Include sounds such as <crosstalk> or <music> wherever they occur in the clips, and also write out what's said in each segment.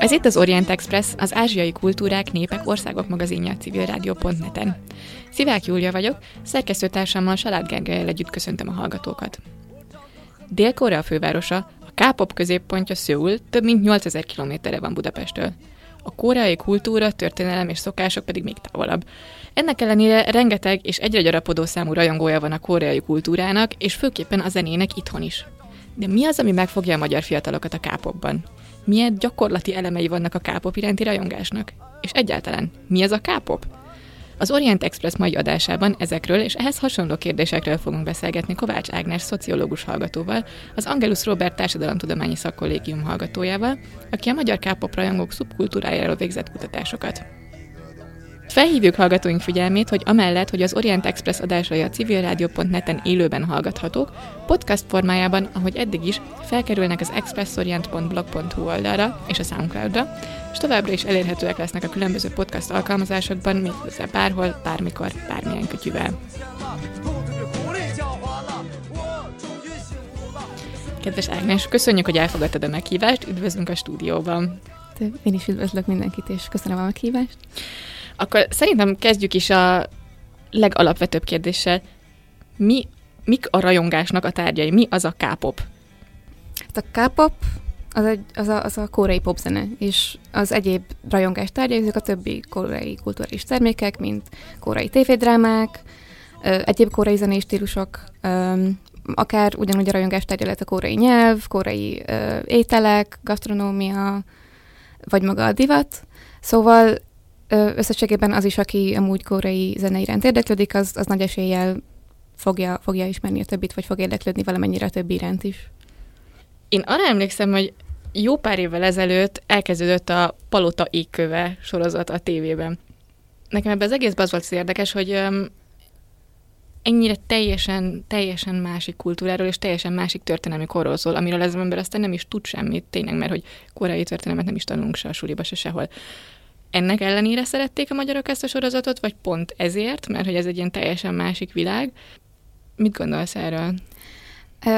Ez itt az Orient Express, az ázsiai kultúrák, népek, országok magazinja civilrádió.net-en. Szivák Júlia vagyok, szerkesztőtársammal Salád Gergelyel együtt köszöntöm a hallgatókat. Dél-Korea fővárosa, a K-pop középpontja Szöul több mint 8000 kilométerre van Budapesttől. A koreai kultúra, történelem és szokások pedig még távolabb. Ennek ellenére rengeteg és egyre gyarapodó számú rajongója van a koreai kultúrának, és főképpen a zenének itthon is. De mi az, ami megfogja a magyar fiatalokat a K-popban? Milyen gyakorlati elemei vannak a K-pop iránti rajongásnak? És egyáltalán, mi az a K-pop? Az Orient Express mai adásában ezekről és ehhez hasonló kérdésekről fogunk beszélgetni Kovács Ágnes szociológus hallgatóval, az Angelus Robert Társadalomtudományi Szakkollégium hallgatójával, aki a magyar K-pop rajongók szubkultúrájáról végzett kutatásokat. Felhívjuk hallgatóink figyelmét, hogy amellett, hogy az Orient Express adásai a civilrádió.net-en élőben hallgathatók, podcast formájában, ahogy eddig is, felkerülnek az expressorient.blog.hu oldalra és a Soundcloud-ra, és továbbra is elérhetőek lesznek a különböző podcast alkalmazásokban, méghozzá bárhol, bármikor, bármilyen kütyüvel. Kedves Ágnes, köszönjük, hogy elfogadtad a meghívást, üdvözlünk a stúdióban. Én is üdvözlök mindenkit, és köszönöm a meghívást. Akkor szerintem kezdjük is a legalapvetőbb kérdéssel. Mi, mik a rajongásnak a tárgyai? Mi az a K-pop? Hát a K-pop az, egy, az, a, az a koreai popzene, és az egyéb rajongás tárgyai, ezek a többi koreai kulturális termékek, mint koreai tévédrámák, egyéb koreai zenés stílusok, akár ugyanúgy a rajongás tárgya lehet a koreai nyelv, koreai ételek, gasztronómia, vagy maga a divat. Szóval összességében az is, aki amúgy koreai zene iránt érdeklődik, az, az nagy eséllyel fogja, fogja ismerni a többit, vagy fog érdeklődni valamennyire a többi iránt is. Én arra emlékszem, hogy jó pár évvel ezelőtt elkezdődött a Palota égköve sorozat a tévében. Nekem ebben az egészben az volt az érdekes, hogy um, ennyire teljesen, teljesen másik kultúráról és teljesen másik történelmi korról szól, amiről ez az ember aztán nem is tud semmit, tényleg, mert hogy korai történelmet nem is tanulunk se a suliba, se sehol ennek ellenére szerették a magyarok ezt a sorozatot, vagy pont ezért, mert hogy ez egy ilyen teljesen másik világ. Mit gondolsz erről?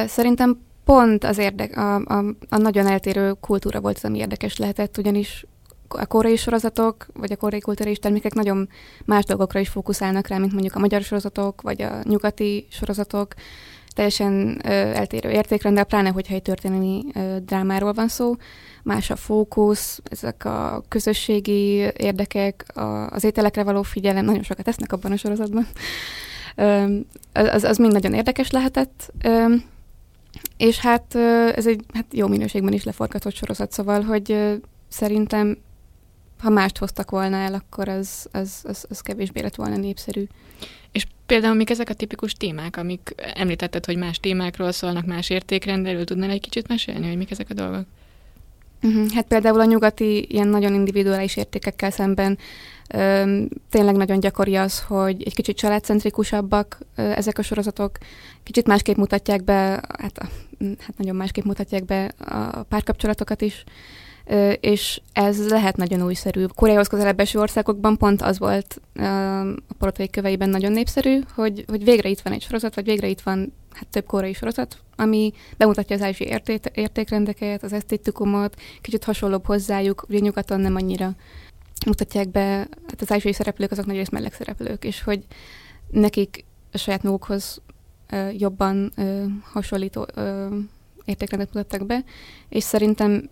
Szerintem pont az érdek, a, a, a nagyon eltérő kultúra volt az, ami érdekes lehetett, ugyanis a koreai sorozatok, vagy a koreai kulturális termékek nagyon más dolgokra is fókuszálnak rá, mint mondjuk a magyar sorozatok, vagy a nyugati sorozatok. Teljesen ö, eltérő értékrendel, pláne hogyha egy történelmi ö, drámáról van szó más a fókusz, ezek a közösségi érdekek, a, az ételekre való figyelem, nagyon sokat esznek abban a sorozatban. Az, az mind nagyon érdekes lehetett, és hát ez egy hát jó minőségben is leforgatott sorozat, szóval, hogy szerintem ha mást hoztak volna el, akkor az, az, az, az kevésbé lett volna népszerű. És például mik ezek a tipikus témák, amik említetted, hogy más témákról szólnak, más értékrendelről, tudnál egy kicsit mesélni, hogy mik ezek a dolgok? Uh-huh. Hát például a nyugati ilyen nagyon individuális értékekkel szemben ö, tényleg nagyon gyakori az, hogy egy kicsit családcentrikusabbak ö, ezek a sorozatok, kicsit másképp mutatják be, hát, a, hát nagyon másképp mutatják be a párkapcsolatokat is, és ez lehet nagyon újszerű. Koreához közelebb eső országokban pont az volt a porotai köveiben nagyon népszerű, hogy, hogy végre itt van egy sorozat, vagy végre itt van hát több korai sorozat, ami bemutatja az ázsiai érték, értékrendeket, az esztétikumot, kicsit hasonlóbb hozzájuk, ugye nyugaton nem annyira mutatják be, hát az ázsiai szereplők azok nagy részt szereplők, és hogy nekik a saját magukhoz jobban ö, hasonlító ö, értékrendet mutattak be, és szerintem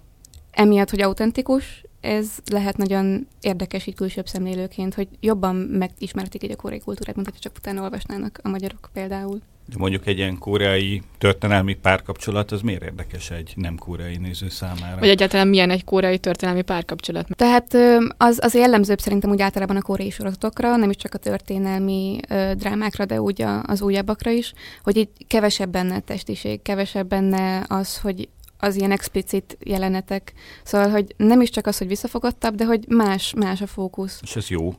emiatt, hogy autentikus, ez lehet nagyon érdekes így külsőbb szemlélőként, hogy jobban megismerhetik egy a koreai kultúrát, mint hogyha csak utána olvasnának a magyarok például. De mondjuk egy ilyen koreai történelmi párkapcsolat, az miért érdekes egy nem koreai néző számára? Vagy egyáltalán milyen egy koreai történelmi párkapcsolat? Tehát az, az jellemzőbb szerintem úgy általában a koreai sorozatokra, nem is csak a történelmi ö, drámákra, de úgy a, az újabbakra is, hogy itt kevesebb benne testiség, kevesebb benne az, hogy az ilyen explicit jelenetek. Szóval, hogy nem is csak az, hogy visszafogottabb, de hogy más, más a fókusz. És ez jó?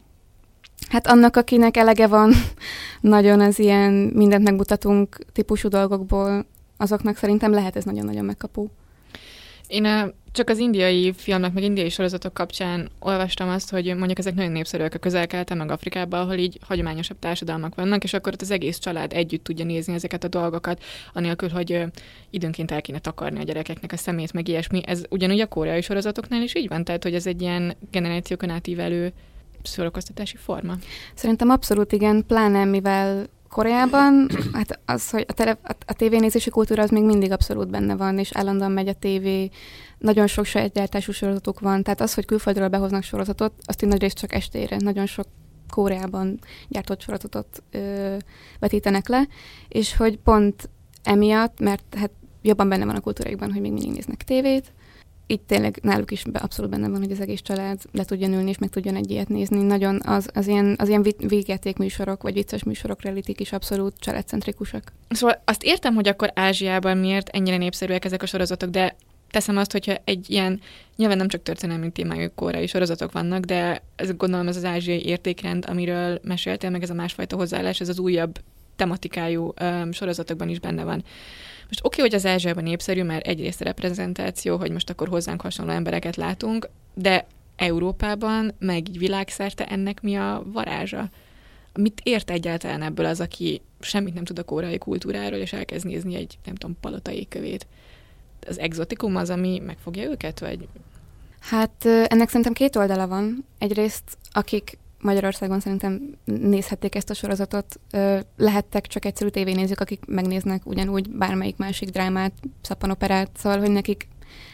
Hát annak, akinek elege van <laughs> nagyon az ilyen mindent megmutatunk típusú dolgokból, azoknak szerintem lehet ez nagyon-nagyon megkapó. Én csak az indiai filmek, meg indiai sorozatok kapcsán olvastam azt, hogy mondjuk ezek nagyon népszerűek a közel meg Afrikában, ahol így hagyományosabb társadalmak vannak, és akkor ott az egész család együtt tudja nézni ezeket a dolgokat, anélkül, hogy időnként el kéne takarni a gyerekeknek a szemét, meg ilyesmi. Ez ugyanúgy a koreai sorozatoknál is így van, tehát hogy ez egy ilyen generációkon átívelő szórakoztatási forma. Szerintem abszolút igen, pláne mivel Koreában, hát az, hogy a, tele, a, a tévénézési kultúra az még mindig abszolút benne van, és állandóan megy a tévé, nagyon sok saját gyártású sorozatok van, tehát az, hogy külföldről behoznak sorozatot, azt így nagy részt csak estére, nagyon sok Koreában gyártott sorozatot ö, vetítenek le, és hogy pont emiatt, mert hát jobban benne van a kultúráikban, hogy még mindig néznek tévét, így tényleg náluk is abszolút benne van, hogy az egész család le tudjon ülni, és meg tudjon egy ilyet nézni. Nagyon az, az ilyen, az ilyen végjáték műsorok, vagy vicces műsorok, realitik is abszolút családcentrikusak. Szóval azt értem, hogy akkor Ázsiában miért ennyire népszerűek ezek a sorozatok, de teszem azt, hogyha egy ilyen, nyilván nem csak történelmi témájú korai sorozatok vannak, de ez gondolom ez az ázsiai értékrend, amiről meséltél, meg ez a másfajta hozzáállás, ez az újabb tematikájú um, sorozatokban is benne van. Most oké, okay, hogy az Ázsiában népszerű, mert egyrészt a reprezentáció, hogy most akkor hozzánk hasonló embereket látunk, de Európában, meg így világszerte ennek mi a varázsa? Mit ért egyáltalán ebből az, aki semmit nem tud a kórai kultúráról, és elkezd nézni egy, nem tudom, palotai kövét? Az exotikum az, ami megfogja őket, vagy Hát ennek szerintem két oldala van. Egyrészt, akik Magyarországon szerintem nézhették ezt a sorozatot. Lehettek csak egyszerű tévénézők, akik megnéznek ugyanúgy bármelyik másik drámát, szappanoperát, szóval, hogy nekik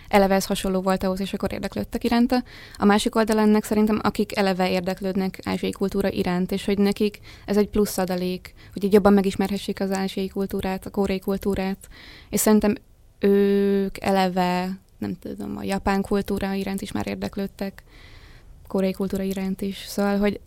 eleve ez hasonló volt ahhoz, és akkor érdeklődtek iránta. A másik oldal ennek szerintem, akik eleve érdeklődnek ázsiai kultúra iránt, és hogy nekik ez egy plusz adalék, hogy így jobban megismerhessék az ázsiai kultúrát, a kórei kultúrát, és szerintem ők eleve, nem tudom, a japán kultúra iránt is már érdeklődtek, koreai kultúra iránt is. Szóval, hogy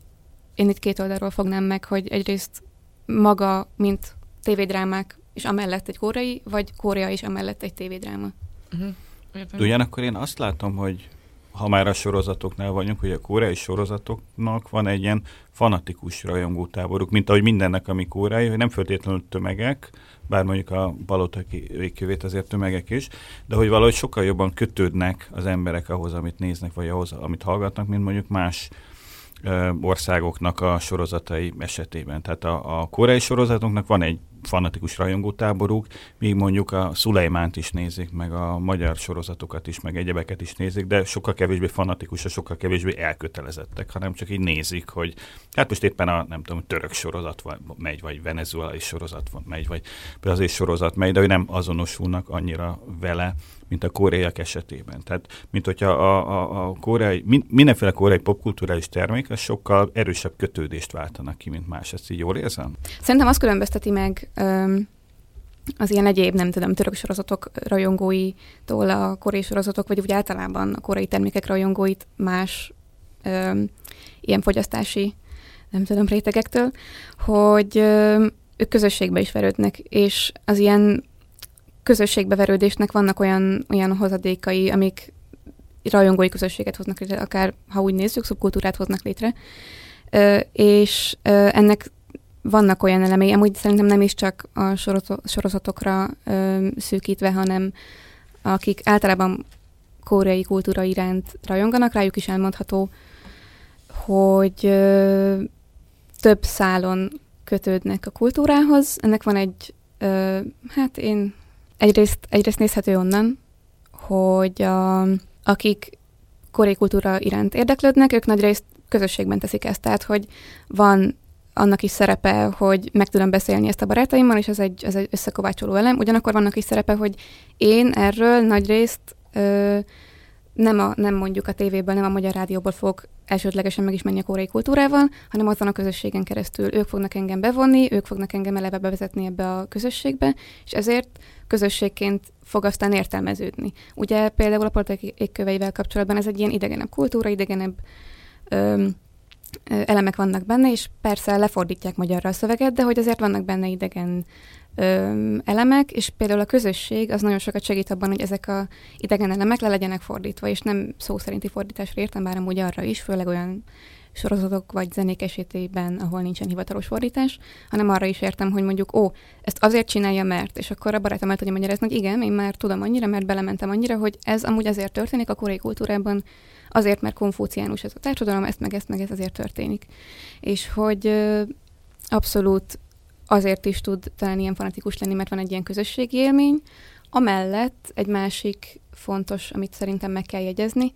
én itt két oldalról fognám meg, hogy egyrészt maga, mint tévédrámák, és amellett egy koreai, vagy Korea is amellett egy tévédráma. Uh-huh. De ugyanakkor én azt látom, hogy ha már a sorozatoknál vagyunk, hogy a koreai sorozatoknak van egy ilyen fanatikus rajongótáboruk, mint ahogy mindennek, ami koreai, hogy nem feltétlenül tömegek, bár mondjuk a balota végkövét azért tömegek is, de hogy valahogy sokkal jobban kötődnek az emberek ahhoz, amit néznek, vagy ahhoz, amit hallgatnak, mint mondjuk más országoknak a sorozatai esetében. Tehát a, a koreai sorozatoknak van egy fanatikus rajongótáboruk, míg mondjuk a Szulejmánt is nézik, meg a magyar sorozatokat is, meg egyebeket is nézik, de sokkal kevésbé fanatikus, sokkal kevésbé elkötelezettek, hanem csak így nézik, hogy hát most éppen a, nem tudom, török sorozat megy, vagy venezuelai sorozat megy, vagy brazil sorozat megy, de hogy nem azonosulnak annyira vele, mint a koreaiak esetében. Tehát, mint hogyha a, a, a koreai, mindenféle koreai popkulturális termék, az sokkal erősebb kötődést váltanak ki, mint más. Ezt így jól érzem? Szerintem azt különbözteti meg az ilyen egyéb, nem tudom, török sorozatok rajongóitól a koreai sorozatok, vagy úgy általában a koreai termékek rajongóit más um, ilyen fogyasztási, nem tudom, rétegektől, hogy um, ők közösségbe is verődnek, és az ilyen közösségbeverődésnek vannak olyan, olyan hozadékai, amik rajongói közösséget hoznak létre, akár ha úgy nézzük, szubkultúrát hoznak létre. Ö, és ö, ennek vannak olyan elemei, amúgy szerintem nem is csak a sorozatokra ö, szűkítve, hanem akik általában koreai kultúra iránt rajonganak, rájuk is elmondható, hogy ö, több szálon kötődnek a kultúrához. Ennek van egy, ö, hát én egyrészt, egyrészt nézhető onnan, hogy a, akik koreai kultúra iránt érdeklődnek, ők nagyrészt közösségben teszik ezt, tehát hogy van annak is szerepe, hogy meg tudom beszélni ezt a barátaimmal, és ez egy, ez egy összekovácsoló elem. Ugyanakkor vannak is szerepe, hogy én erről nagyrészt ö, nem, a, nem mondjuk a tévéből, nem a magyar rádióból fogok elsődlegesen megismerni a koreai kultúrával, hanem azon a közösségen keresztül. Ők fognak engem bevonni, ők fognak engem eleve bevezetni ebbe a közösségbe, és ezért közösségként fog aztán értelmeződni. Ugye például a politikai égköveivel kapcsolatban ez egy ilyen idegenebb kultúra, idegenebb ö, elemek vannak benne, és persze lefordítják magyarra a szöveget, de hogy azért vannak benne idegen ö, elemek, és például a közösség az nagyon sokat segít abban, hogy ezek a idegen elemek le legyenek fordítva, és nem szó szerinti fordításra értem, bár amúgy arra is, főleg olyan sorozatok vagy zenék esetében, ahol nincsen hivatalos fordítás, hanem arra is értem, hogy mondjuk, ó, ezt azért csinálja, mert, és akkor a barátom el tudja magyarázni, hogy igen, én már tudom annyira, mert belementem annyira, hogy ez amúgy azért történik a koreai kultúrában, azért, mert konfúciánus ez a társadalom, ezt meg ezt meg ez azért történik. És hogy abszolút azért is tud talán ilyen fanatikus lenni, mert van egy ilyen közösségi élmény. Amellett egy másik fontos, amit szerintem meg kell jegyezni,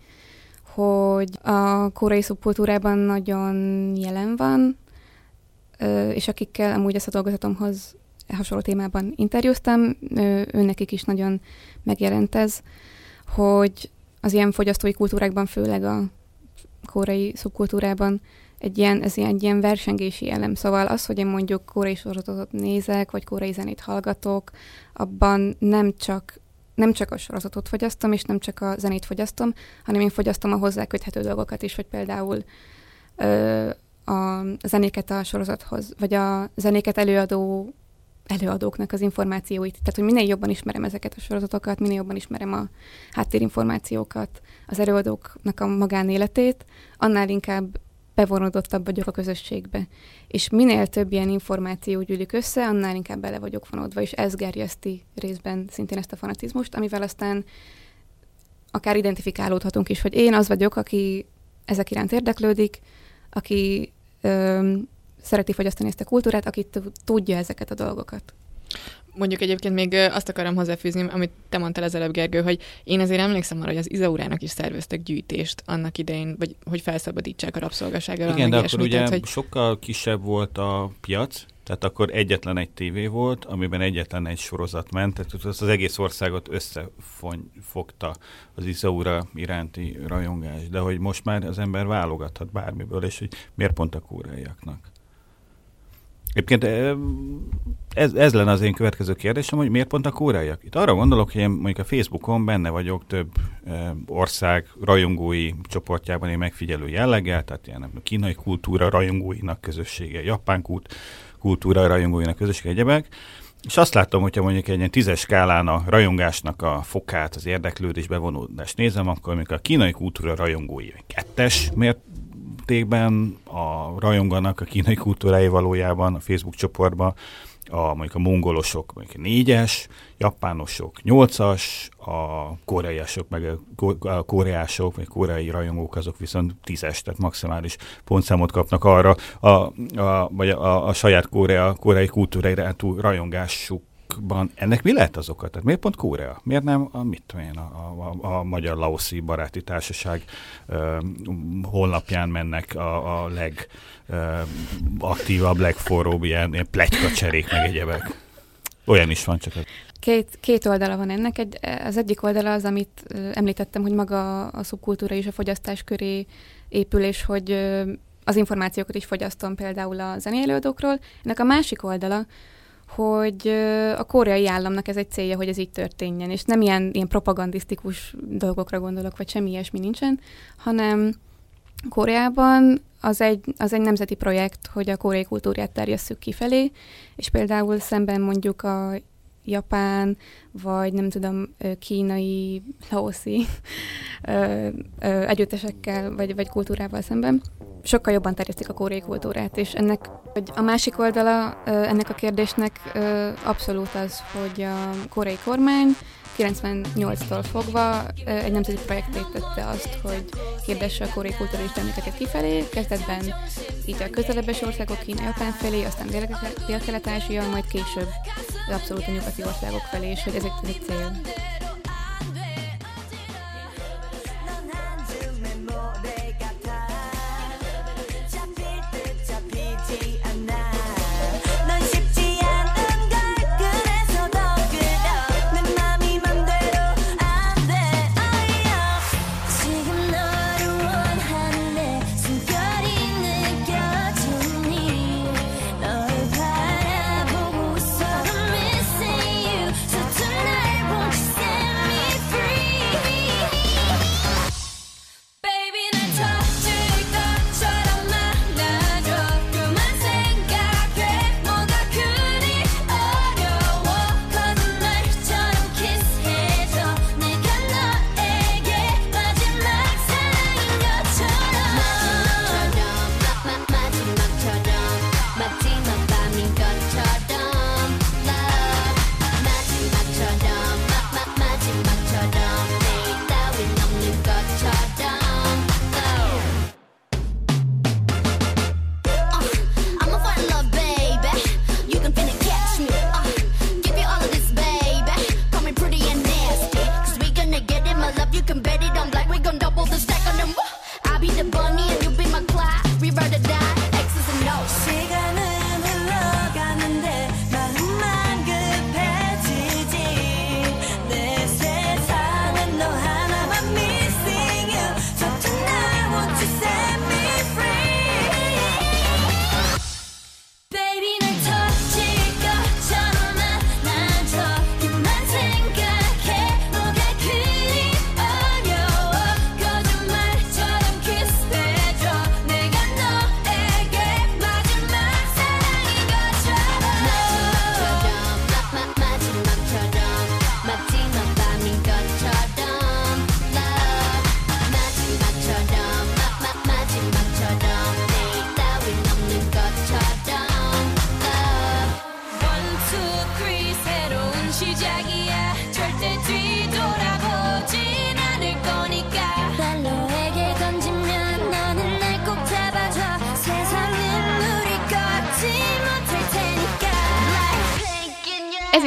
hogy a koreai szubkultúrában nagyon jelen van, és akikkel amúgy ezt a dolgozatomhoz hasonló témában interjúztam, őnekik is nagyon megjelent ez, hogy az ilyen fogyasztói kultúrákban, főleg a koreai szubkultúrában egy ilyen, ez ilyen, egy ilyen versengési elem. Szóval az, hogy én mondjuk koreai sorozatot nézek, vagy koreai zenét hallgatok, abban nem csak nem csak a sorozatot fogyasztom, és nem csak a zenét fogyasztom, hanem én fogyasztom a hozzá köthető dolgokat is, hogy például ö, a zenéket a sorozathoz, vagy a zenéket előadó előadóknak az információit. Tehát, hogy minél jobban ismerem ezeket a sorozatokat, minél jobban ismerem a háttérinformációkat, az előadóknak a magánéletét, annál inkább bevonódottabb vagyok a közösségbe. És minél több ilyen információ gyűlik össze, annál inkább bele vagyok vonódva, és ez gerjeszti részben szintén ezt a fanatizmust, amivel aztán akár identifikálódhatunk is, hogy én az vagyok, aki ezek iránt érdeklődik, aki ö, szereti fogyasztani ezt a kultúrát, aki tudja ezeket a dolgokat. Mondjuk egyébként még azt akarom hozzáfűzni, amit te mondtál az előbb, Gergő, hogy én azért emlékszem arra, hogy az Izaurának is szerveztek gyűjtést annak idején, vagy hogy felszabadítsák a rabszolgasággal. Igen, de akkor ugye tehát, hogy... sokkal kisebb volt a piac, tehát akkor egyetlen egy tévé volt, amiben egyetlen egy sorozat ment, tehát az, az egész országot összefogta az Izaura iránti rajongás, de hogy most már az ember válogathat bármiből, és hogy miért pont a kóreiaknak? Egyébként ez, ez lenne az én következő kérdésem, hogy miért pont a kóreaiak? Itt arra gondolok, hogy én mondjuk a Facebookon benne vagyok több ország rajongói csoportjában én megfigyelő jelleggel, tehát ilyen kínai kultúra rajongóinak közössége, japán kult, kultúra rajongóinak közössége, egyebek, és azt látom, hogyha mondjuk egy ilyen tízes skálán a rajongásnak a fokát, az érdeklődés, bevonódást nézem, akkor mondjuk a kínai kultúra rajongói kettes, miért mértékben a rajonganak a kínai kultúrái valójában a Facebook csoportban, a, mondjuk a mongolosok mondjuk négyes, japánosok nyolcas, a koreaiasok, meg a koreások, vagy koreai rajongók azok viszont tízes, tehát maximális pontszámot kapnak arra, a, a, vagy a, a saját korea, koreai kultúra irányú rajongásuk Ban ennek mi lehet az oka? Tehát miért pont Korea? Miért nem a, mit tudom én, a, a, a Magyar Laoszi Baráti Társaság uh, honlapján mennek a, a legaktívabb, legforróbb ilyen, ilyen cserék, meg egyebek? Olyan is van, csak. Két, két oldala van ennek. Egy, az egyik oldala az, amit említettem, hogy maga a szubkultúra és a fogyasztás köré épül, és hogy az információkat is fogyasztom például a zenélőadókról. Ennek a másik oldala, hogy a koreai államnak ez egy célja, hogy ez így történjen, és nem ilyen, ilyen propagandisztikus dolgokra gondolok, vagy semmi ilyesmi nincsen, hanem Koreában az egy, az egy nemzeti projekt, hogy a koreai kultúrát terjesszük kifelé, és például szemben mondjuk a japán, vagy nem tudom, kínai, laoszi együttesekkel, vagy, vagy kultúrával szemben. Sokkal jobban terjesztik a koreai kultúrát, és ennek hogy a másik oldala ennek a kérdésnek abszolút az, hogy a koreai kormány 98-tól fogva egy nemzeti projektét tette azt, hogy hirdesse a koreai kulturális termékeket kifelé, kezdetben így a közelebbes országok, Kína, Japán felé, aztán Dél-Kelet-Ázsia, majd később abszolút a nyugati országok felé, és hogy ez egy, ez egy cél.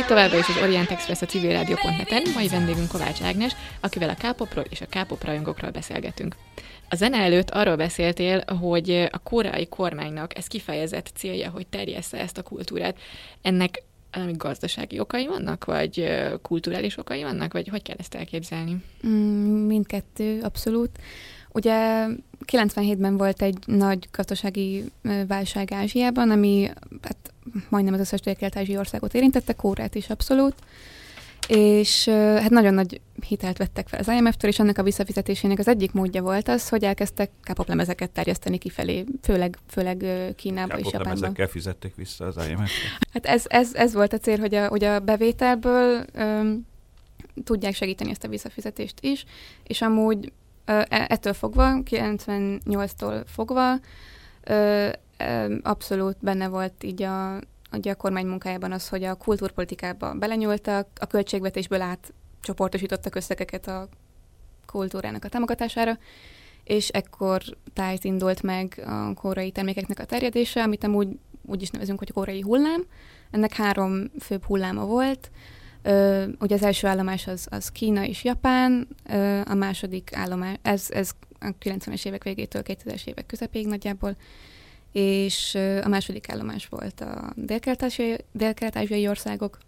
Továbbra is az Orient Express a civilrádió.net-en, mai vendégünk Kovács Ágnes, akivel a K-popról és a K-pop rajongókról beszélgetünk. A zene előtt arról beszéltél, hogy a koreai kormánynak ez kifejezett célja, hogy terjessze ezt a kultúrát. Ennek ami gazdasági okai vannak, vagy kulturális okai vannak, vagy hogy kell ezt elképzelni? Mm, mindkettő, abszolút. Ugye 97-ben volt egy nagy gazdasági válság Ázsiában, ami hát, majdnem az összes dél-kelet-ázsiai országot érintette, Kórát is abszolút. És hát nagyon nagy hitelt vettek fel az IMF-től, és annak a visszafizetésének az egyik módja volt az, hogy elkezdtek kápoplemezeket terjeszteni kifelé, főleg, főleg Kínába és Japánba. Kápoplemezekkel fizették vissza az imf Hát ez, ez, ez volt a cél, hogy a, hogy a bevételből öm, tudják segíteni ezt a visszafizetést is, és amúgy e, ettől fogva, 98-tól fogva ö, abszolút benne volt így a ugye a kormány munkájában az, hogy a kultúrpolitikába belenyúltak, a költségvetésből át csoportosítottak összegeket a kultúrának a támogatására, és ekkor tájt indult meg a korai termékeknek a terjedése, amit amúgy úgy is nevezünk, hogy a korai hullám. Ennek három főbb hulláma volt. Ö, ugye az első állomás az, az Kína és Japán, ö, a második állomás, ez, ez a 90-es évek végétől 2000-es évek közepéig nagyjából, és a második állomás volt a dél-kelet-ázsiai, országok,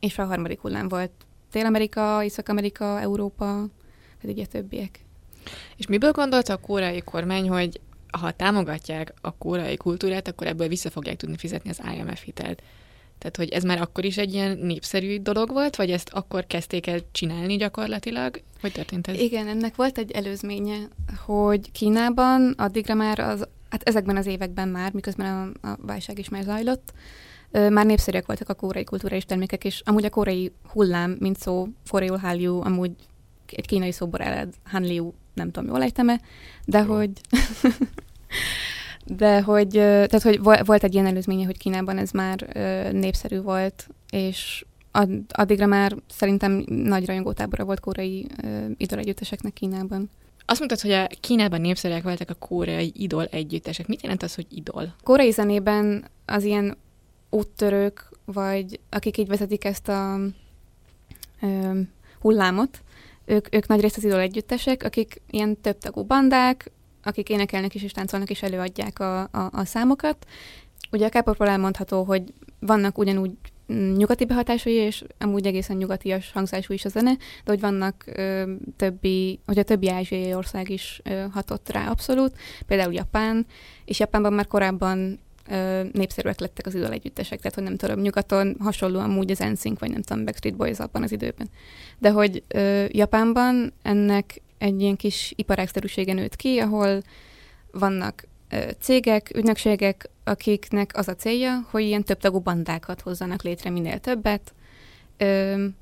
és a harmadik hullám volt Dél-Amerika, Észak-Amerika, Európa, pedig a többiek. És miből gondolta a koreai kormány, hogy ha támogatják a koreai kultúrát, akkor ebből vissza fogják tudni fizetni az IMF hitelt? Tehát, hogy ez már akkor is egy ilyen népszerű dolog volt, vagy ezt akkor kezdték el csinálni gyakorlatilag? Hogy történt ez? Igen, ennek volt egy előzménye, hogy Kínában addigra már az hát ezekben az években már, miközben a, a válság is már zajlott, már népszerűek voltak a kórai kulturális termékek, és amúgy a kórai hullám, mint szó, Koreul Hallyu, amúgy egy kínai szóból ered, Hanliu, nem tudom, jól ejtem-e, de Jó. hogy... <laughs> de hogy, tehát, hogy volt egy ilyen előzménye, hogy Kínában ez már népszerű volt, és addigra már szerintem nagy rajongótábora volt kórai idolegyütteseknek Kínában. Azt mondtad, hogy a Kínában népszerűek voltak a koreai idol együttesek. Mit jelent az, hogy idol? Koreai zenében az ilyen úttörők, vagy akik így vezetik ezt a ö, hullámot, ők, ők nagy részt az idol együttesek, akik ilyen több tagú bandák, akik énekelnek is és táncolnak és előadják a, a, a számokat. Ugye a k elmondható, hogy vannak ugyanúgy nyugati behatásai, és amúgy egészen nyugatias hangzású is a zene, de hogy vannak ö, többi, hogy a többi ázsiai ország is ö, hatott rá abszolút, például Japán, és Japánban már korábban ö, népszerűek lettek az idol együttesek, tehát hogy nem tudom, nyugaton hasonlóan amúgy az NSYNC, vagy nem tudom, Backstreet Boys abban az időben. De hogy ö, Japánban ennek egy ilyen kis iparágszerűsége nőtt ki, ahol vannak cégek, ügynökségek, akiknek az a célja, hogy ilyen több tagú bandákat hozzanak létre minél többet,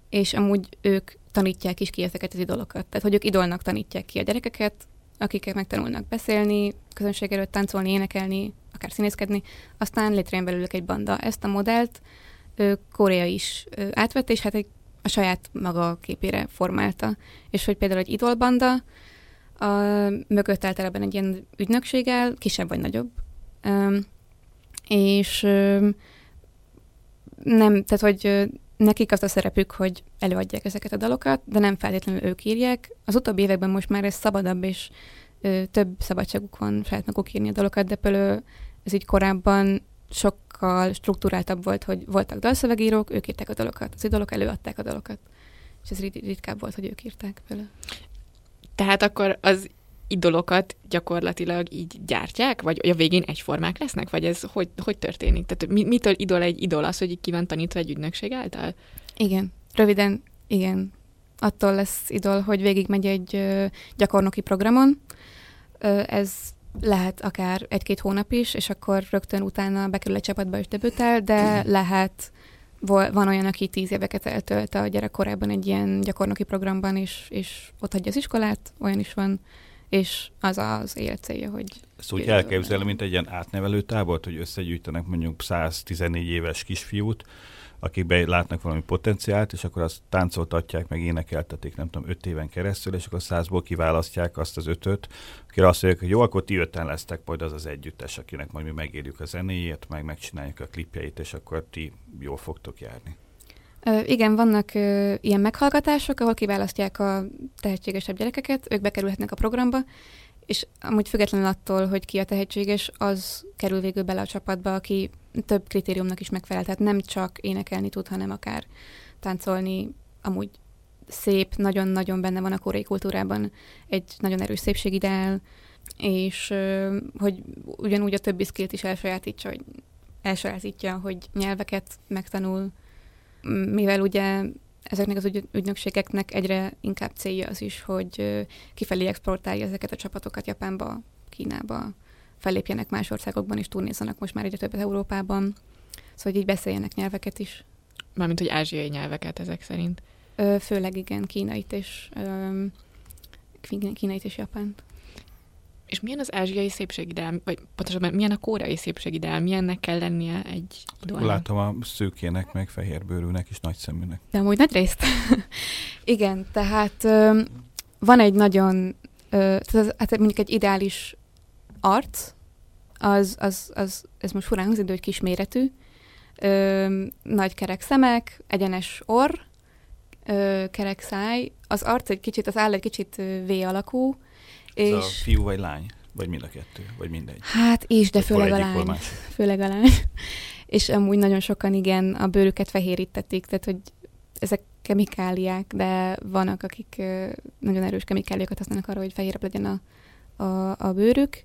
és amúgy ők tanítják is ki ezeket az idolokat. Tehát, hogy ők idolnak tanítják ki a gyerekeket, akiket megtanulnak beszélni, közönség előtt táncolni, énekelni, akár színészkedni, aztán létrejön belőlük egy banda. Ezt a modellt Korea is átvette, és hát egy, a saját maga képére formálta. És hogy például egy idolbanda, a mögött általában egy ilyen ügynökséggel, kisebb vagy nagyobb, és nem, tehát hogy nekik az a szerepük, hogy előadják ezeket a dalokat, de nem feltétlenül ők írják. Az utóbbi években most már ez szabadabb, és több szabadságuk van saját maguk írni a dalokat, de például ez így korábban sokkal struktúráltabb volt, hogy voltak dalszövegírók, ők írták a dalokat, az idolok előadták a dalokat. És ez ritkább volt, hogy ők írták például. Tehát akkor az idolokat gyakorlatilag így gyártják? Vagy a végén egyformák lesznek? Vagy ez hogy, hogy történik? Tehát mi, mitől idol egy idol az, hogy ki van tanítva egy ügynökség által? Igen, röviden, igen. Attól lesz idol, hogy végigmegy egy gyakornoki programon. Ez lehet akár egy-két hónap is, és akkor rögtön utána bekerül egy csapatba és debütál, de <clears throat> lehet van olyan, aki tíz éveket eltölt a gyerekkorában egy ilyen gyakornoki programban, és, és ott hagyja az iskolát, olyan is van, és az az élet célja, hogy... Ezt úgy elképzelem, mint egy ilyen átnevelő tábort, hogy összegyűjtenek mondjuk 114 éves kisfiút, akikben látnak valami potenciált, és akkor azt táncoltatják, meg énekeltetik, nem tudom, öt éven keresztül, és akkor százból kiválasztják azt az ötöt, akire azt mondják, hogy jó, akkor ti öten lesztek majd az az együttes, akinek majd mi megérjük a zenéjét, meg megcsináljuk a klipjeit, és akkor ti jól fogtok járni. Ö, igen, vannak ö, ilyen meghallgatások, ahol kiválasztják a tehetségesebb gyerekeket, ők bekerülhetnek a programba, és amúgy függetlenül attól, hogy ki a tehetséges, az kerül végül bele a csapatba, aki több kritériumnak is megfelel. Tehát nem csak énekelni tud, hanem akár táncolni, amúgy szép, nagyon-nagyon benne van a koreai kultúrában egy nagyon erős szépségideál, és hogy ugyanúgy a többi skillt is elsajátítja, hogy elsajátítja, hogy nyelveket megtanul, mivel ugye ezeknek az ügy, ügynökségeknek egyre inkább célja az is, hogy kifelé exportálja ezeket a csapatokat Japánba, Kínába, fellépjenek más országokban is, turnézzanak most már egyre többet Európában, szóval hogy így beszéljenek nyelveket is. Mármint, hogy ázsiai nyelveket ezek szerint. Ö, főleg igen, kínait és, ö, kínait és japánt. És milyen az ázsiai szépségideál, vagy pontosabban milyen a koreai szépségideál, milyennek kell lennie egy idolnak? Látom a szőkének, meg fehérbőrűnek és nagyszeműnek. De amúgy nagy részt. <laughs> Igen, tehát ö, van egy nagyon, ö, tehát hát mondjuk egy ideális arc, az, az, az ez most furán hangzik, de hogy kisméretű, ö, nagy kerek szemek, egyenes orr, ö, kerek száj, az arc egy kicsit, az áll egy kicsit V alakú, és... Ez a fiú vagy lány? Vagy mind a kettő? Vagy mindegy? Hát is, de főleg a lány. Főleg a lány. és amúgy nagyon sokan igen, a bőrüket fehérítették, tehát hogy ezek kemikáliák, de vannak, akik nagyon erős kemikáliákat használnak arra, hogy fehérebb legyen a, a, a bőrük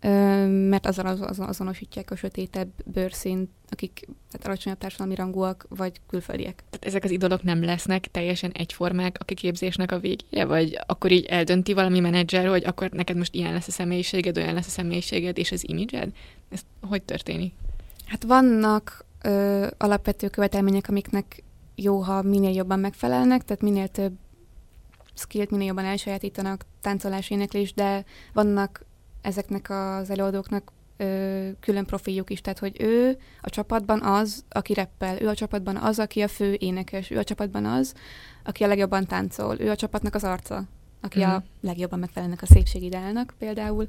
mert azzal az, az, azonosítják a sötétebb bőrszínt, akik tehát alacsonyabb társadalmi rangúak, vagy külföldiek. Tehát ezek az idolok nem lesznek teljesen egyformák a kiképzésnek a végére, vagy akkor így eldönti valami menedzser, hogy akkor neked most ilyen lesz a személyiséged, olyan lesz a személyiséged, és az imidzsed? Ez hogy történik? Hát vannak ö, alapvető követelmények, amiknek jó, ha minél jobban megfelelnek, tehát minél több skillt minél jobban elsajátítanak, táncolás, éneklés, de vannak ezeknek az előadóknak ö, külön profiljuk is, tehát hogy ő a csapatban az, aki reppel, ő a csapatban az, aki a fő énekes, ő a csapatban az, aki a legjobban táncol, ő a csapatnak az arca, aki mm. a mhm. legjobban megfelelnek a szépségideálnak például,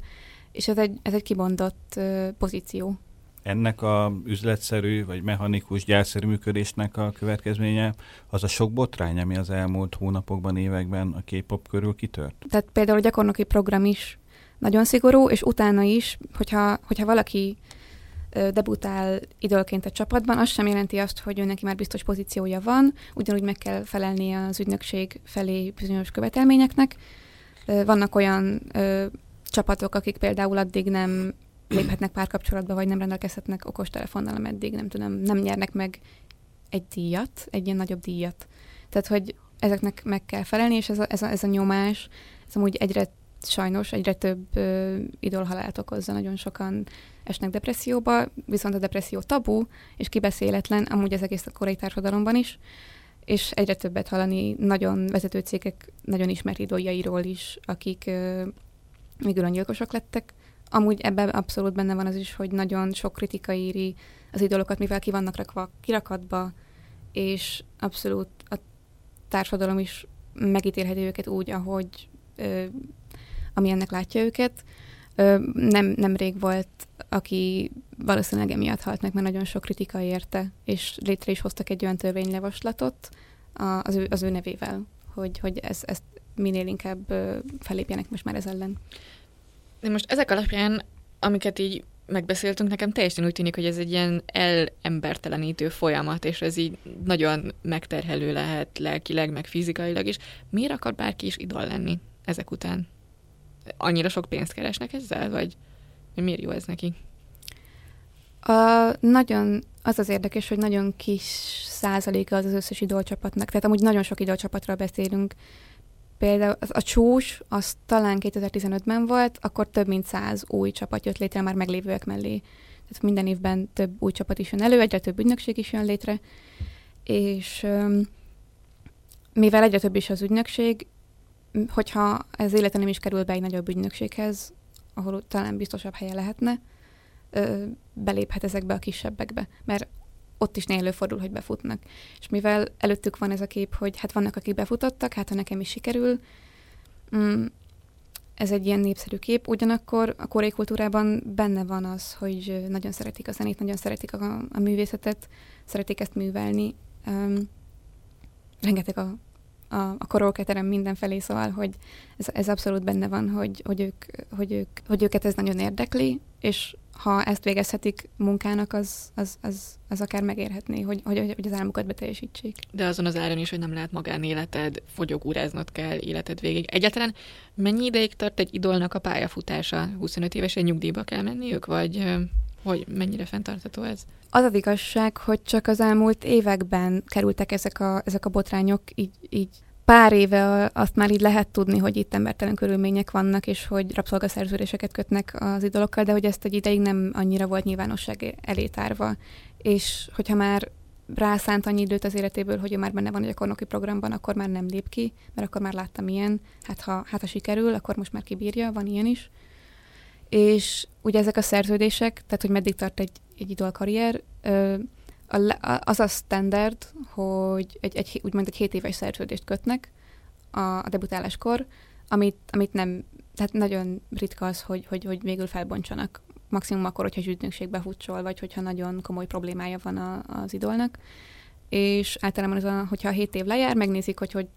és ez egy, ez egy kibondott ö, pozíció. Ennek a üzletszerű vagy mechanikus gyárszerű működésnek a következménye az a sok botrány, ami az elmúlt hónapokban, években a K-pop körül kitört? Tehát például a gyakornoki program is nagyon szigorú, és utána is, hogyha, hogyha valaki debutál idolként a csapatban, az sem jelenti azt, hogy ő neki már biztos pozíciója van, ugyanúgy meg kell felelnie az ügynökség felé bizonyos követelményeknek. Vannak olyan ö, csapatok, akik például addig nem léphetnek párkapcsolatba, vagy nem rendelkezhetnek okostelefonnal, ameddig nem tudom, nem nyernek meg egy díjat, egy ilyen nagyobb díjat. Tehát, hogy ezeknek meg kell felelni, és ez a, ez a, ez a nyomás, ez amúgy egyre sajnos egyre több ö, idolhalált okozza, nagyon sokan esnek depresszióba, viszont a depresszió tabu és kibeszéletlen, amúgy az egész a korai társadalomban is, és egyre többet hallani nagyon vezető cégek, nagyon ismert idoljairól is, akik még öngyilkosok lettek. Amúgy ebben abszolút benne van az is, hogy nagyon sok kritika éri az idolokat, mivel ki vannak rakva kirakatba, és abszolút a társadalom is megítélheti őket úgy, ahogy ö, ami ennek látja őket. Nem, nem rég volt, aki valószínűleg emiatt halt meg, mert nagyon sok kritika érte, és létre is hoztak egy olyan törvénylevaslatot az ő, az ő nevével, hogy, hogy ez, ezt minél inkább felépjenek most már ez ellen. De most ezek alapján, amiket így megbeszéltünk, nekem teljesen úgy tűnik, hogy ez egy ilyen elembertelenítő folyamat, és ez így nagyon megterhelő lehet lelkileg, meg fizikailag is. Miért akar bárki is idol lenni ezek után? Annyira sok pénzt keresnek ezzel, vagy, miért jó ez neki? A, nagyon, az az érdekes, hogy nagyon kis százaléka az az összes idolcsapatnak. Tehát amúgy nagyon sok idolcsapatról beszélünk. Például az, a csúcs, az talán 2015-ben volt, akkor több mint száz új csapat jött létre már meglévőek mellé. Tehát minden évben több új csapat is jön elő, egyre több ügynökség is jön létre. És mivel egyre több is az ügynökség, hogyha ez életen nem is kerül be egy nagyobb ügynökséghez, ahol talán biztosabb helye lehetne, ö, beléphet ezekbe a kisebbekbe, mert ott is néha előfordul, hogy befutnak. És mivel előttük van ez a kép, hogy hát vannak, akik befutottak, hát ha nekem is sikerül, mm, ez egy ilyen népszerű kép, ugyanakkor a koreai kultúrában benne van az, hogy nagyon szeretik a zenét, nagyon szeretik a, a művészetet, szeretik ezt művelni, um, rengeteg a, a, a korolketerem mindenfelé, szóval, hogy ez, ez abszolút benne van, hogy, hogy, ők, hogy, ők, hogy őket ez nagyon érdekli, és ha ezt végezhetik munkának, az, az, az, az akár megérhetné, hogy, hogy, hogy az álmukat beteljesítsék. De azon az áron is, hogy nem lehet magánéleted, fogyogúráznod kell életed végig. Egyáltalán mennyi ideig tart egy idolnak a pályafutása? 25 évesen nyugdíjba kell menniük, vagy hogy mennyire fenntartható ez? Az az igazság, hogy csak az elmúlt években kerültek ezek a, ezek a botrányok így, így pár éve azt már így lehet tudni, hogy itt embertelen körülmények vannak, és hogy rabszolgaszerződéseket kötnek az idolokkal, de hogy ezt egy ideig nem annyira volt nyilvánosság elé tárva. És hogyha már rászánt annyi időt az életéből, hogy ő már benne van egy gyakornoki programban, akkor már nem lép ki, mert akkor már láttam ilyen. Hát ha, hát ha sikerül, akkor most már kibírja, van ilyen is. És ugye ezek a szerződések, tehát hogy meddig tart egy, egy idol karrier, a, az a standard, hogy egy, egy, úgymond egy 7 éves szerződést kötnek a, a debutáláskor, amit, amit nem, tehát nagyon ritka az, hogy, hogy, hogy végül felbontsanak. Maximum akkor, hogyha ügynökségbe futcsol, vagy hogyha nagyon komoly problémája van a, az idolnak. És általában az a, hogyha a 7 év lejár, megnézik, hogy hogy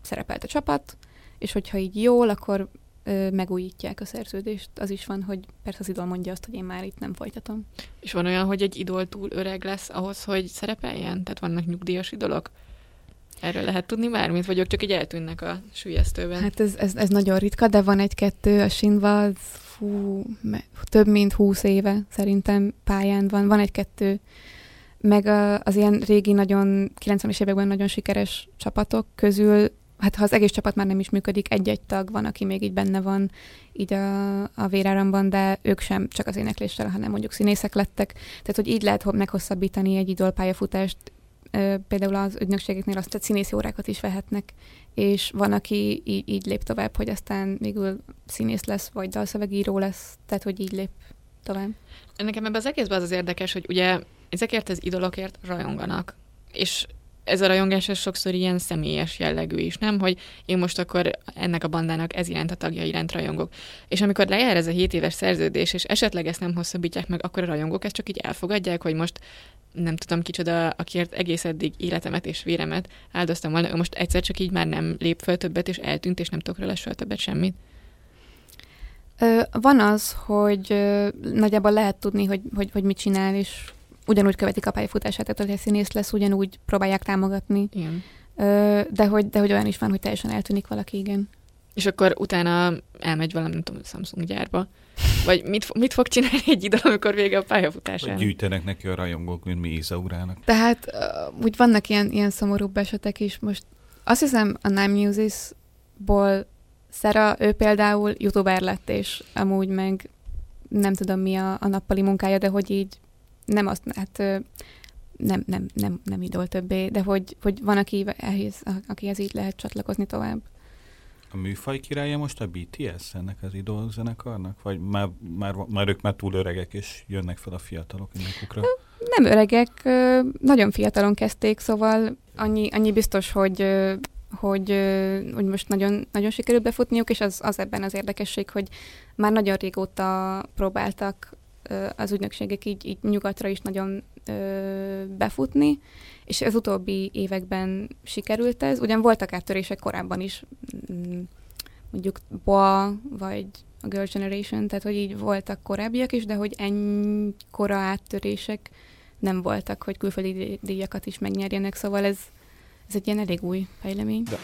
szerepelt a csapat, és hogyha így jól, akkor ö, megújítják a szerződést. Az is van, hogy persze az idol mondja azt, hogy én már itt nem folytatom. És van olyan, hogy egy idol túl öreg lesz ahhoz, hogy szerepeljen? Tehát vannak nyugdíjas idolok? Erről lehet tudni bármit, vagy ők csak így eltűnnek a sülyeztőben? Hát ez, ez, ez nagyon ritka, de van egy-kettő, a Sinva, az, fú, több mint húsz éve szerintem pályán van. Van egy-kettő, meg az ilyen régi, nagyon 90-es években nagyon sikeres csapatok közül hát ha az egész csapat már nem is működik, egy-egy tag van, aki még így benne van így a, a véráramban, de ők sem csak az énekléssel, hanem mondjuk színészek lettek. Tehát, hogy így lehet meghosszabbítani egy idolpályafutást, például az ügynökségeknél azt, tehát színészi órákat is vehetnek, és van, aki így, így lép tovább, hogy aztán végül színész lesz, vagy dalszövegíró lesz, tehát, hogy így lép tovább. Nekem ebben az egészben az az érdekes, hogy ugye ezekért az idolokért rajonganak, és ez a rajongás ez sokszor ilyen személyes jellegű is, nem? Hogy én most akkor ennek a bandának ez iránt a tagja iránt rajongok. És amikor lejár ez a 7 éves szerződés, és esetleg ezt nem hosszabbítják meg, akkor a rajongók ezt csak így elfogadják, hogy most nem tudom kicsoda, akiért egész eddig életemet és véremet áldoztam volna, most egyszer csak így már nem lép föl többet, és eltűnt, és nem tudok róla soha többet semmit. Van az, hogy nagyjából lehet tudni, hogy, hogy, hogy mit csinál, és ugyanúgy követik a pályafutását, tehát hogyha színész lesz, ugyanúgy próbálják támogatni. Igen. De hogy, de hogy olyan is van, hogy teljesen eltűnik valaki, igen. És akkor utána elmegy valami, nem tudom, Samsung gyárba. Vagy mit, mit fog csinálni egy idő, amikor vége a pályafutásának? Gyűjtenek neki a rajongók, mint mi Izaurának. Tehát uh, úgy vannak ilyen, ilyen szomorúbb esetek is. Most azt hiszem a Nine Muses-ból Szera, ő például youtuber lett, és amúgy meg nem tudom mi a, a nappali munkája, de hogy így nem azt, hát nem, nem, nem, nem idol többé, de hogy, hogy van, aki, ehhez, akihez így lehet csatlakozni tovább. A műfaj királya most a BTS ennek az idol zenekarnak? Vagy már, már, már ők már túl öregek, és jönnek fel a fiatalok innekukra? Nem öregek, nagyon fiatalon kezdték, szóval annyi, annyi biztos, hogy hogy, hogy most nagyon, nagyon sikerült befutniuk, és az, az ebben az érdekesség, hogy már nagyon régóta próbáltak az ügynökségek így, így nyugatra is nagyon befutni, és az utóbbi években sikerült ez. Ugyan voltak áttörések korábban is, mm, mondjuk Boa, vagy a Girl Generation, tehát hogy így voltak korábbiak is, de hogy ennyi kora áttörések nem voltak, hogy külföldi díjakat is megnyerjenek, szóval ez, ez egy ilyen elég új fejlemény. De.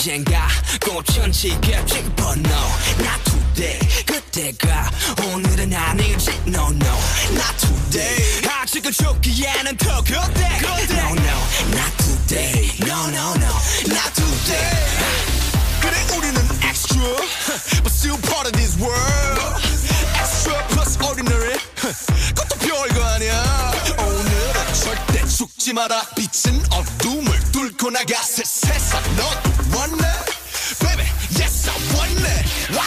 언젠가 꽃은 지겹지 but no not today 그때가 오늘은 아니지 no no not today 아직은 죽기에는 더 그때 no no not today no no no not today 그래 우리는 extra but still part of this world extra plus ordinary 그것도 별거 아니야 오늘은 절대 죽지 마라 빛은 어둠을 뚫고 나가 새 세상 너도 원해 Baby yes I want it wow.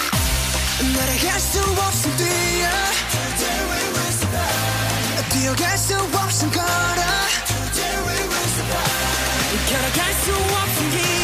날아갈 수 없음 뛰어 Today we will survive 뛰어갈 수 없음 걸어 Today we will survive 걸어갈 수 없음 길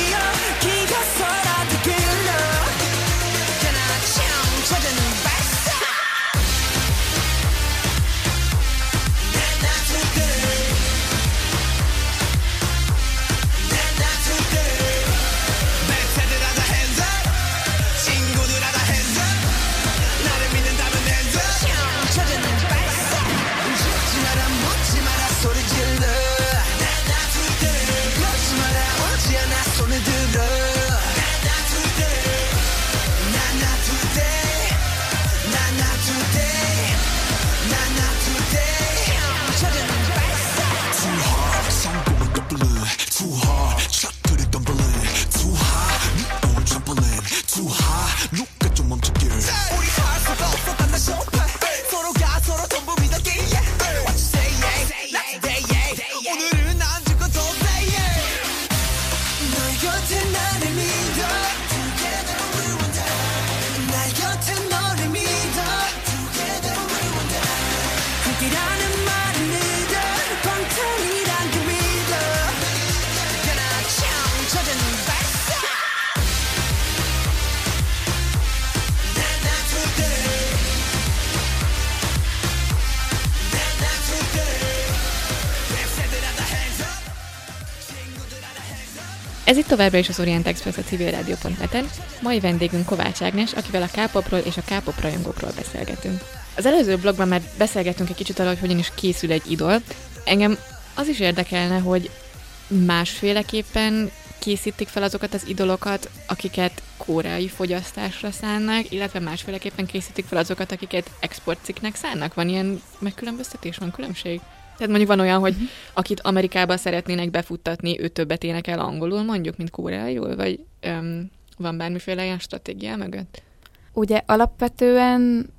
továbbra is az Orient Express a civilrádió.net-en. Mai vendégünk Kovács Ágnes, akivel a K-popról és a K-pop rajongókról beszélgetünk. Az előző blogban már beszélgettünk egy kicsit arra, hogy hogyan is készül egy idol. Engem az is érdekelne, hogy másféleképpen készítik fel azokat az idolokat, akiket koreai fogyasztásra szánnak, illetve másféleképpen készítik fel azokat, akiket exportciknek szánnak? Van ilyen megkülönböztetés, van különbség? Tehát mondjuk van olyan, hogy akit Amerikába szeretnének befuttatni, ő többet énekel angolul mondjuk, mint koreaiul, vagy um, van bármiféle ilyen stratégia mögött? Ugye alapvetően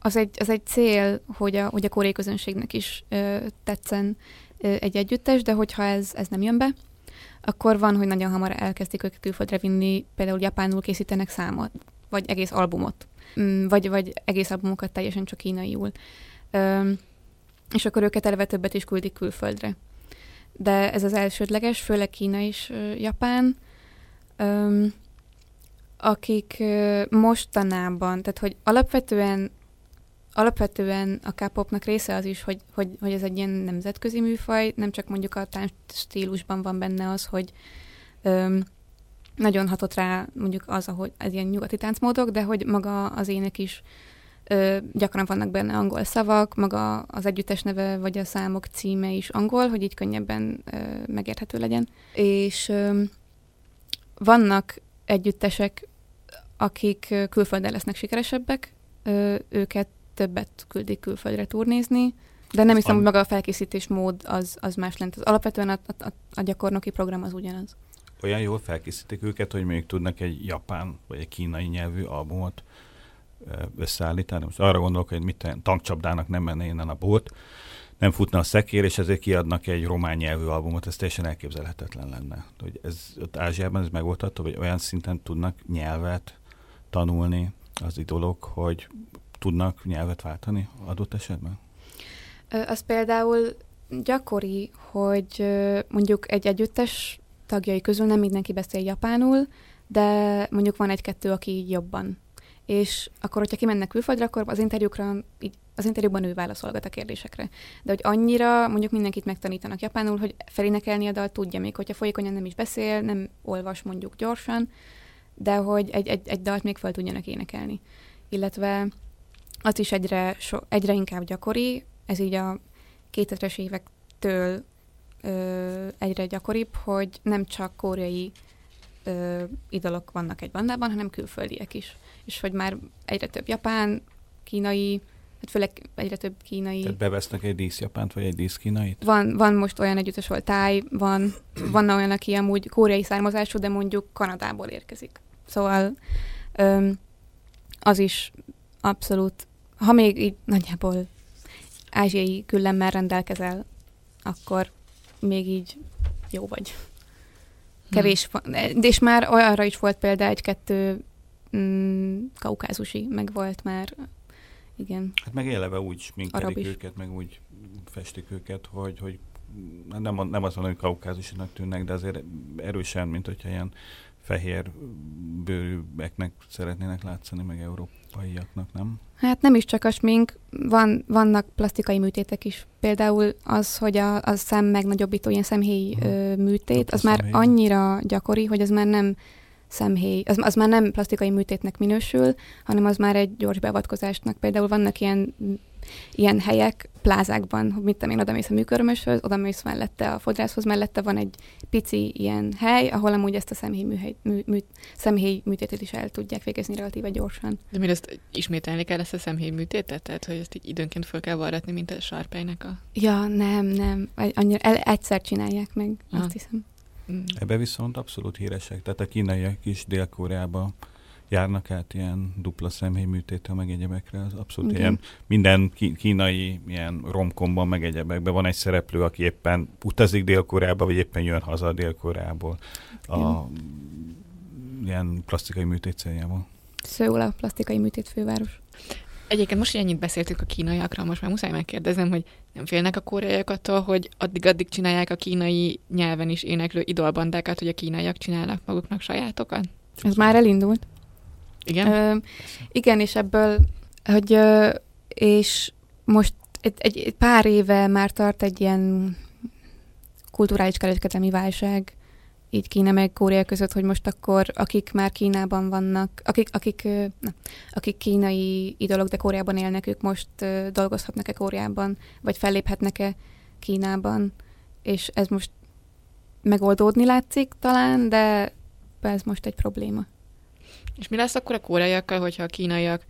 az egy, az egy cél, hogy a, hogy a koreai közönségnek is ö, tetszen ö, egy együttes, de hogyha ez, ez nem jön be, akkor van, hogy nagyon hamar elkezdik őket külföldre vinni, például japánul készítenek számot, vagy egész albumot, mm, vagy, vagy egész albumokat teljesen csak kínaiul. Ö, és akkor őket eleve többet is küldik külföldre. De ez az elsődleges, főleg Kína és Japán, ö, akik mostanában, tehát hogy alapvetően alapvetően a K-popnak része az is, hogy, hogy, hogy ez egy ilyen nemzetközi műfaj, nem csak mondjuk a tánc stílusban van benne az, hogy öm, nagyon hatott rá mondjuk az, ahogy ez ilyen nyugati táncmódok, de hogy maga az ének is ö, gyakran vannak benne angol szavak, maga az együttes neve vagy a számok címe is angol, hogy így könnyebben ö, megérthető legyen. És ö, vannak együttesek, akik külföldön lesznek sikeresebbek, ö, őket többet küldik külföldre turnézni, de nem hiszem, hogy maga a felkészítés mód az, az más lent. Az alapvetően a, a, a gyakornoki program az ugyanaz. Olyan jól felkészítik őket, hogy még tudnak egy japán vagy egy kínai nyelvű albumot összeállítani. Most arra gondolok, hogy mit tankcsapdának nem menne innen a bót, nem futna a szekér, és ezért kiadnak egy román nyelvű albumot, ez teljesen elképzelhetetlen lenne. Hogy ez ott Ázsiában ez megoldható, hogy olyan szinten tudnak nyelvet tanulni az idolok, hogy tudnak nyelvet váltani adott esetben? Az például gyakori, hogy mondjuk egy együttes tagjai közül nem mindenki beszél japánul, de mondjuk van egy-kettő, aki jobban. És akkor, hogyha kimennek külföldre, akkor az interjúkra, így, az interjúban ő válaszolgat a kérdésekre. De hogy annyira mondjuk mindenkit megtanítanak japánul, hogy felénekelni a dal tudja, még hogyha folyékonyan nem is beszél, nem olvas mondjuk gyorsan, de hogy egy, egy, egy dalt még fel tudjanak énekelni. Illetve az is egyre, so, egyre inkább gyakori, ez így a 2000-es évektől ö, egyre gyakoribb, hogy nem csak koreai ö, idolok vannak egy bandában, hanem külföldiek is. És hogy már egyre több japán, kínai, hát főleg egyre több kínai. Tehát bevesznek egy díszjapánt, vagy egy díszkínait? Van, van most olyan együttes, ahol táj, van, <clears throat> van olyan, aki amúgy koreai származású, de mondjuk Kanadából érkezik. Szóval ö, az is abszolút ha még így nagyjából ázsiai küllemmel rendelkezel, akkor még így jó vagy. Kevés. De és már olyanra is volt példa egy-kettő mm, kaukázusi, meg volt már, igen. Hát meg éleve úgy sminkelik őket, meg úgy festik őket, hogy, hogy nem, nem azt mondom, hogy kaukázusinak tűnnek, de azért erősen, mint hogyha ilyen fehér bőrűeknek szeretnének látszani, meg európaiaknak, nem? Hát nem is csak a smink, van, vannak plastikai műtétek is. Például az, hogy a, a szem megnagyobbító ilyen szemhéj hmm. ö, műtét, az már szemhéj. annyira gyakori, hogy az már nem szemhéj, az, az már nem plastikai műtétnek minősül, hanem az már egy gyors beavatkozásnak. Például vannak ilyen ilyen helyek, plázákban, hogy mit tudom én, oda mész a műkörmöshöz, oda mész mellette a fodrászhoz, mellette van egy pici ilyen hely, ahol amúgy ezt a szemhéj, műhely, mű, mű, szemhéj műtétet is el tudják végezni relatíve gyorsan. De mi ezt ismételni kell ezt a szemhéj műtétet? Tehát, hogy ezt így időnként fel kell varratni, mint a sarpejnek a... Ja, nem, nem. Annyira el, egyszer csinálják meg, Aha. azt hiszem. Mm. Ebbe viszont abszolút híresek. Tehát a kínaiak is Dél-Koreában járnak át ilyen dupla szemhéj műtétel, meg egyebekre, az abszolút Igen. ilyen minden kínai ilyen romkomban, meg egyebekben van egy szereplő, aki éppen utazik Dél-Koreába, vagy éppen jön haza Dél-Koreából a ilyen plastikai műtét céljából. Szőul a plastikai műtét főváros. Egyébként most, hogy ennyit beszéltünk a kínaiakra, most már muszáj megkérdezem, hogy nem félnek a koreaiak attól, hogy addig-addig csinálják a kínai nyelven is éneklő idolbandákat, hogy a kínaiak csinálnak maguknak sajátokat? Ez már elindult. Igen? Ö, igen, és ebből, hogy ö, és most egy, egy, egy pár éve már tart egy ilyen kulturális kereskedelmi válság így Kína meg Korea között, hogy most akkor akik már Kínában vannak, akik, akik, na, akik kínai idolok, de Koreában élnek, ők most dolgozhatnak-e Koreában, vagy felléphetnek-e Kínában, és ez most megoldódni látszik talán, de ez most egy probléma. És mi lesz akkor a koreaiakkal, hogyha a kínaiak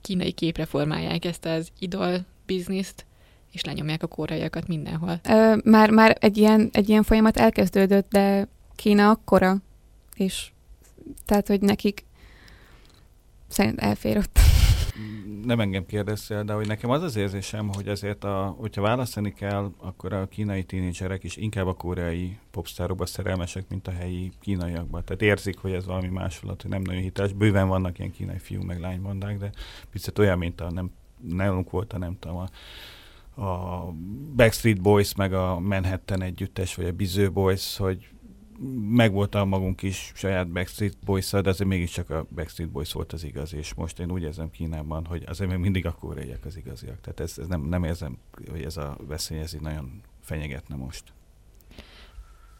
kínai képre formálják ezt az idol bizniszt, és lenyomják a koreaiakat mindenhol? Ö, már, már egy ilyen, egy ilyen folyamat elkezdődött, de Kína akkora, és tehát, hogy nekik szerint elfér ott. Nem engem kérdeztél, de hogy nekem az az érzésem, hogy azért, a, hogyha választani kell, akkor a kínai tínédzserek is inkább a koreai popstárokba szerelmesek, mint a helyi kínaiakba. Tehát érzik, hogy ez valami másolat, hogy nem nagyon hiteles. Bőven vannak ilyen kínai fiú meg lánymondák, de picit olyan, mint a nem, nálunk volt a nem tudom, a a Backstreet Boys, meg a Manhattan együttes, vagy a Biző Boys, hogy megvolt a magunk is saját Backstreet boys de azért mégiscsak a Backstreet Boys volt az igaz, és most én úgy érzem Kínában, hogy azért még mindig a koreaiak az igaziak. Tehát ez, ez nem, nem érzem, hogy ez a veszély ez így nagyon fenyegetne most.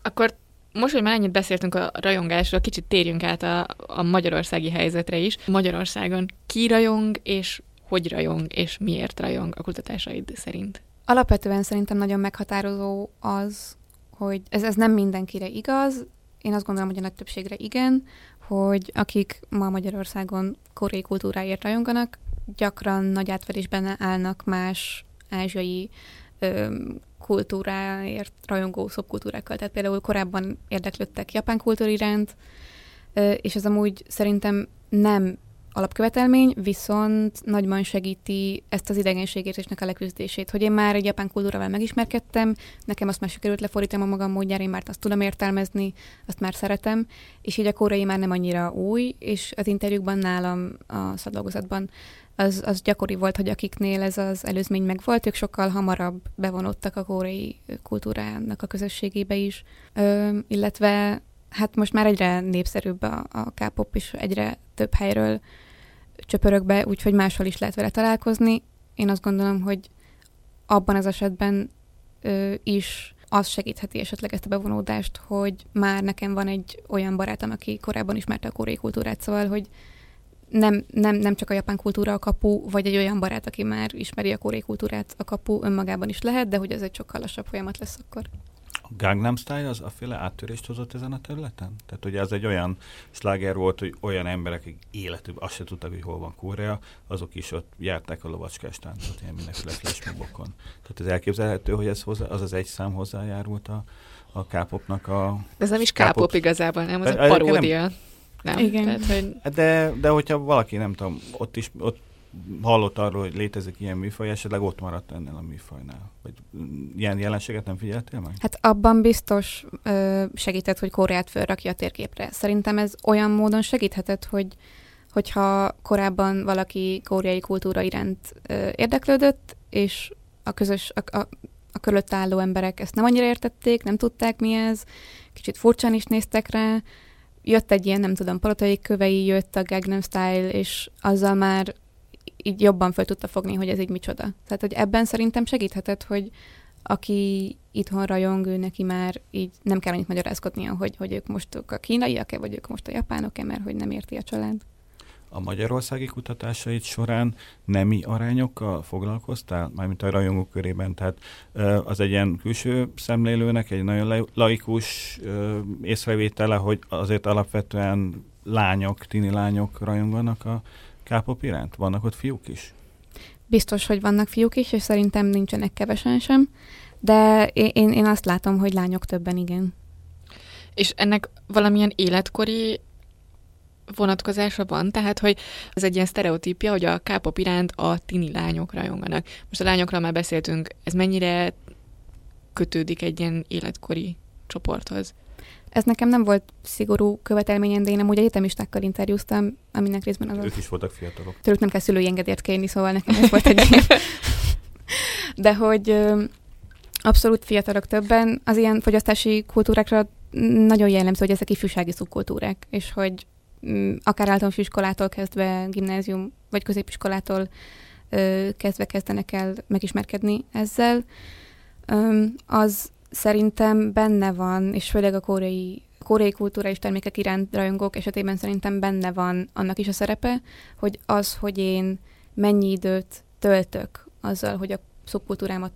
Akkor most, hogy már ennyit beszéltünk a rajongásról, kicsit térjünk át a, a magyarországi helyzetre is. Magyarországon ki rajong, és hogy rajong, és miért rajong a kutatásaid szerint? Alapvetően szerintem nagyon meghatározó az, hogy ez, ez nem mindenkire igaz, én azt gondolom, hogy a nagy többségre igen, hogy akik ma Magyarországon koreai kultúráért rajonganak, gyakran nagy átverésben állnak más ázsiai ö, kultúráért rajongó szobkultúrákkal. Tehát például korábban érdeklődtek japán kultúr iránt, és ez amúgy szerintem nem alapkövetelmény, viszont nagyban segíti ezt az idegenségérzésnek a leküzdését, hogy én már egy japán kultúrával megismerkedtem, nekem azt már sikerült lefordítanom a magam módjára, én már azt tudom értelmezni, azt már szeretem, és így a koreai már nem annyira új, és az interjúkban nálam a szadolgozatban az, az gyakori volt, hogy akiknél ez az előzmény megvolt, ők sokkal hamarabb bevonódtak a koreai kultúrának a közösségébe is, Ö, illetve hát most már egyre népszerűbb a, a K-pop, és egyre több helyről csöpörök be, úgyhogy máshol is lehet vele találkozni. Én azt gondolom, hogy abban az esetben ö, is az segítheti esetleg ezt a bevonódást, hogy már nekem van egy olyan barátom, aki korábban ismerte a koreai kultúrát, szóval, hogy nem, nem, nem csak a japán kultúra a kapu, vagy egy olyan barát, aki már ismeri a koreai kultúrát a kapu önmagában is lehet, de hogy ez egy sokkal lassabb folyamat lesz akkor. Gangnam Style az a féle áttörést hozott ezen a területen? Tehát ugye az egy olyan sláger volt, hogy olyan emberek, akik életükben azt se tudtak, hogy hol van Korea, azok is ott járták a lovacskás táncot, ilyen mindenféle flashmobokon. Tehát ez elképzelhető, hogy ez hozzá, az az egy szám hozzájárult a, a K-popnak a... Ez nem is K-pop igazából, nem, az a paródia. Nem, nem. Igen. Tehát, hogy... de, de hogyha valaki, nem tudom, ott is ott hallott arról, hogy létezik ilyen műfaj, esetleg ott maradt ennél a műfajnál? Vagy ilyen jelenséget nem figyeltél meg? Hát abban biztos ö, segített, hogy Koreát felrakja a térképre. Szerintem ez olyan módon segíthetett, hogy hogyha korábban valaki koreai kultúra iránt ö, érdeklődött, és a közös, a, a, a körülött álló emberek ezt nem annyira értették, nem tudták mi ez, kicsit furcsán is néztek rá, jött egy ilyen, nem tudom, palotai kövei, jött a Gangnam Style, és azzal már így jobban fel tudta fogni, hogy ez így micsoda. Tehát, hogy ebben szerintem segíthetett, hogy aki itthon rajong, ő neki már így nem kell annyit magyarázkodnia, hogy, hogy ők most a kínaiak-e, vagy ők most a japánok-e, mert hogy nem érti a család. A magyarországi kutatásait során nemi arányokkal foglalkoztál, mármint a rajongók körében, tehát az egy ilyen külső szemlélőnek egy nagyon laikus észrevétele, hogy azért alapvetően lányok, tini lányok rajonganak a K-pop iránt? Vannak ott fiúk is? Biztos, hogy vannak fiúk is, és szerintem nincsenek kevesen sem, de én, én azt látom, hogy lányok többen igen. És ennek valamilyen életkori vonatkozása van, tehát hogy ez egy ilyen sztereotípia, hogy a K-pop iránt a tini lányok rajonganak. Most a lányokról már beszéltünk, ez mennyire kötődik egy ilyen életkori csoporthoz? Ez nekem nem volt szigorú követelményen, de én amúgy egyetemistákkal interjúztam, aminek részben az Ők is voltak fiatalok. Tőlük nem kell szülői engedélyt kérni, szóval nekem ez volt egy <laughs> ilyen. De hogy abszolút fiatalok többen, az ilyen fogyasztási kultúrákra nagyon jellemző, hogy ezek ifjúsági szubkultúrák, és hogy m, akár általános iskolától kezdve, gimnázium vagy középiskolától kezdve kezdenek el megismerkedni ezzel. Az szerintem benne van, és főleg a koreai koreai kultúra és termékek iránt rajongók esetében szerintem benne van annak is a szerepe, hogy az, hogy én mennyi időt töltök azzal, hogy a szubkultúrámat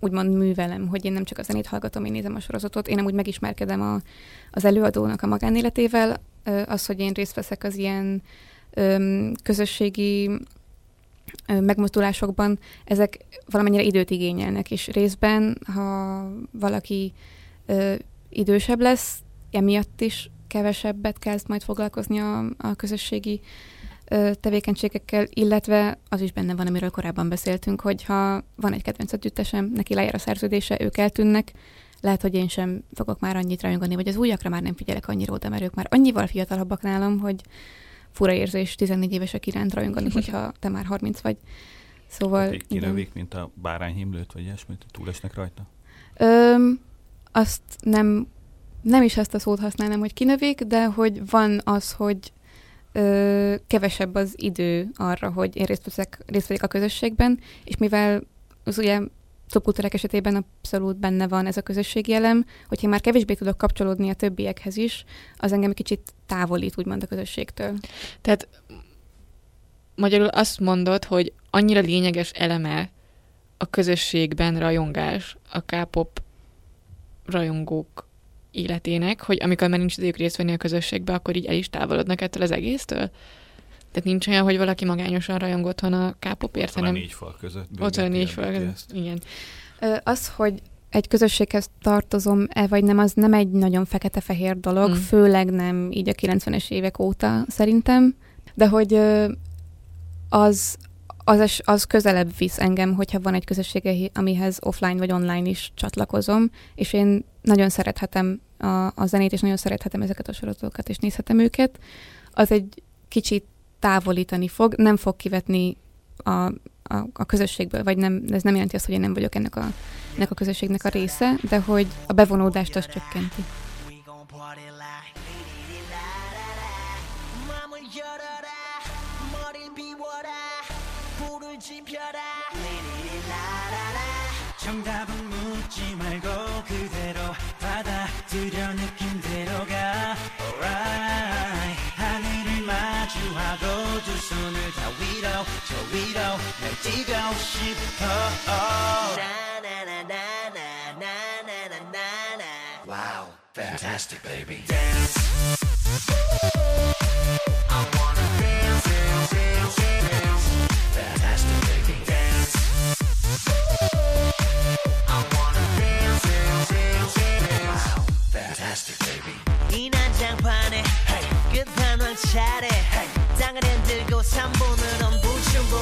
úgymond művelem, hogy én nem csak a zenét hallgatom, én nézem a sorozatot, én nem úgy megismerkedem a, az előadónak a magánéletével, az, hogy én részt veszek az ilyen közösségi megmozdulásokban, ezek valamennyire időt igényelnek, és részben, ha valaki ö, idősebb lesz, emiatt is kevesebbet kezd majd foglalkozni a, a közösségi ö, tevékenységekkel, illetve az is benne van, amiről korábban beszéltünk, hogy ha van egy kedvenc együttesem, neki lejár a szerződése, ők eltűnnek, lehet, hogy én sem fogok már annyit rajongani, vagy az újakra már nem figyelek annyira oda, mert ők már annyival fiatalabbak nálam, hogy fura érzés 14 évesek iránt rajongani, <laughs> hogyha te már 30 vagy. Szóval... Hát kinövik, mint a bárányhimlőt, vagy ilyesmit, túlesnek rajta? Öm, azt nem, nem is ezt a szót használnám, hogy kinövik, de hogy van az, hogy ö, kevesebb az idő arra, hogy én részt, veszek, részt vegyek a közösségben, és mivel az ugye szubkultúrák esetében abszolút benne van ez a közösségi elem, hogyha már kevésbé tudok kapcsolódni a többiekhez is, az engem egy kicsit távolít, úgymond a közösségtől. Tehát magyarul azt mondod, hogy annyira lényeges eleme a közösségben rajongás, a K-pop rajongók életének, hogy amikor már nincs idejük részt venni a közösségbe, akkor így el is távolodnak ettől az egésztől? Tehát nincs olyan, hogy valaki magányosan rajong otthon a K-popért, hanem... a négy fal között. Ott a négy fal között, igen. Az, hogy egy közösséghez tartozom-e vagy nem, az nem egy nagyon fekete-fehér dolog, mm. főleg nem így a 90-es évek óta szerintem, de hogy az, az, az közelebb visz engem, hogyha van egy közössége, amihez offline vagy online is csatlakozom, és én nagyon szerethetem a, a zenét, és nagyon szerethetem ezeket a sorozatokat, és nézhetem őket, az egy kicsit távolítani fog, nem fog kivetni a, a, a közösségből, vagy nem, ez nem jelenti azt, hogy én nem vagyok ennek a, ennek a közösségnek a része, de hogy a bevonódást azt csökkenti. 정답 味道那几道是哦哦。Wow, fantastic baby. Dance. I wanna dance, dance, dance, dance. Fantastic baby. Dance. I wanna dance. Wow, fantastic baby. Hey. 땅을 흔들고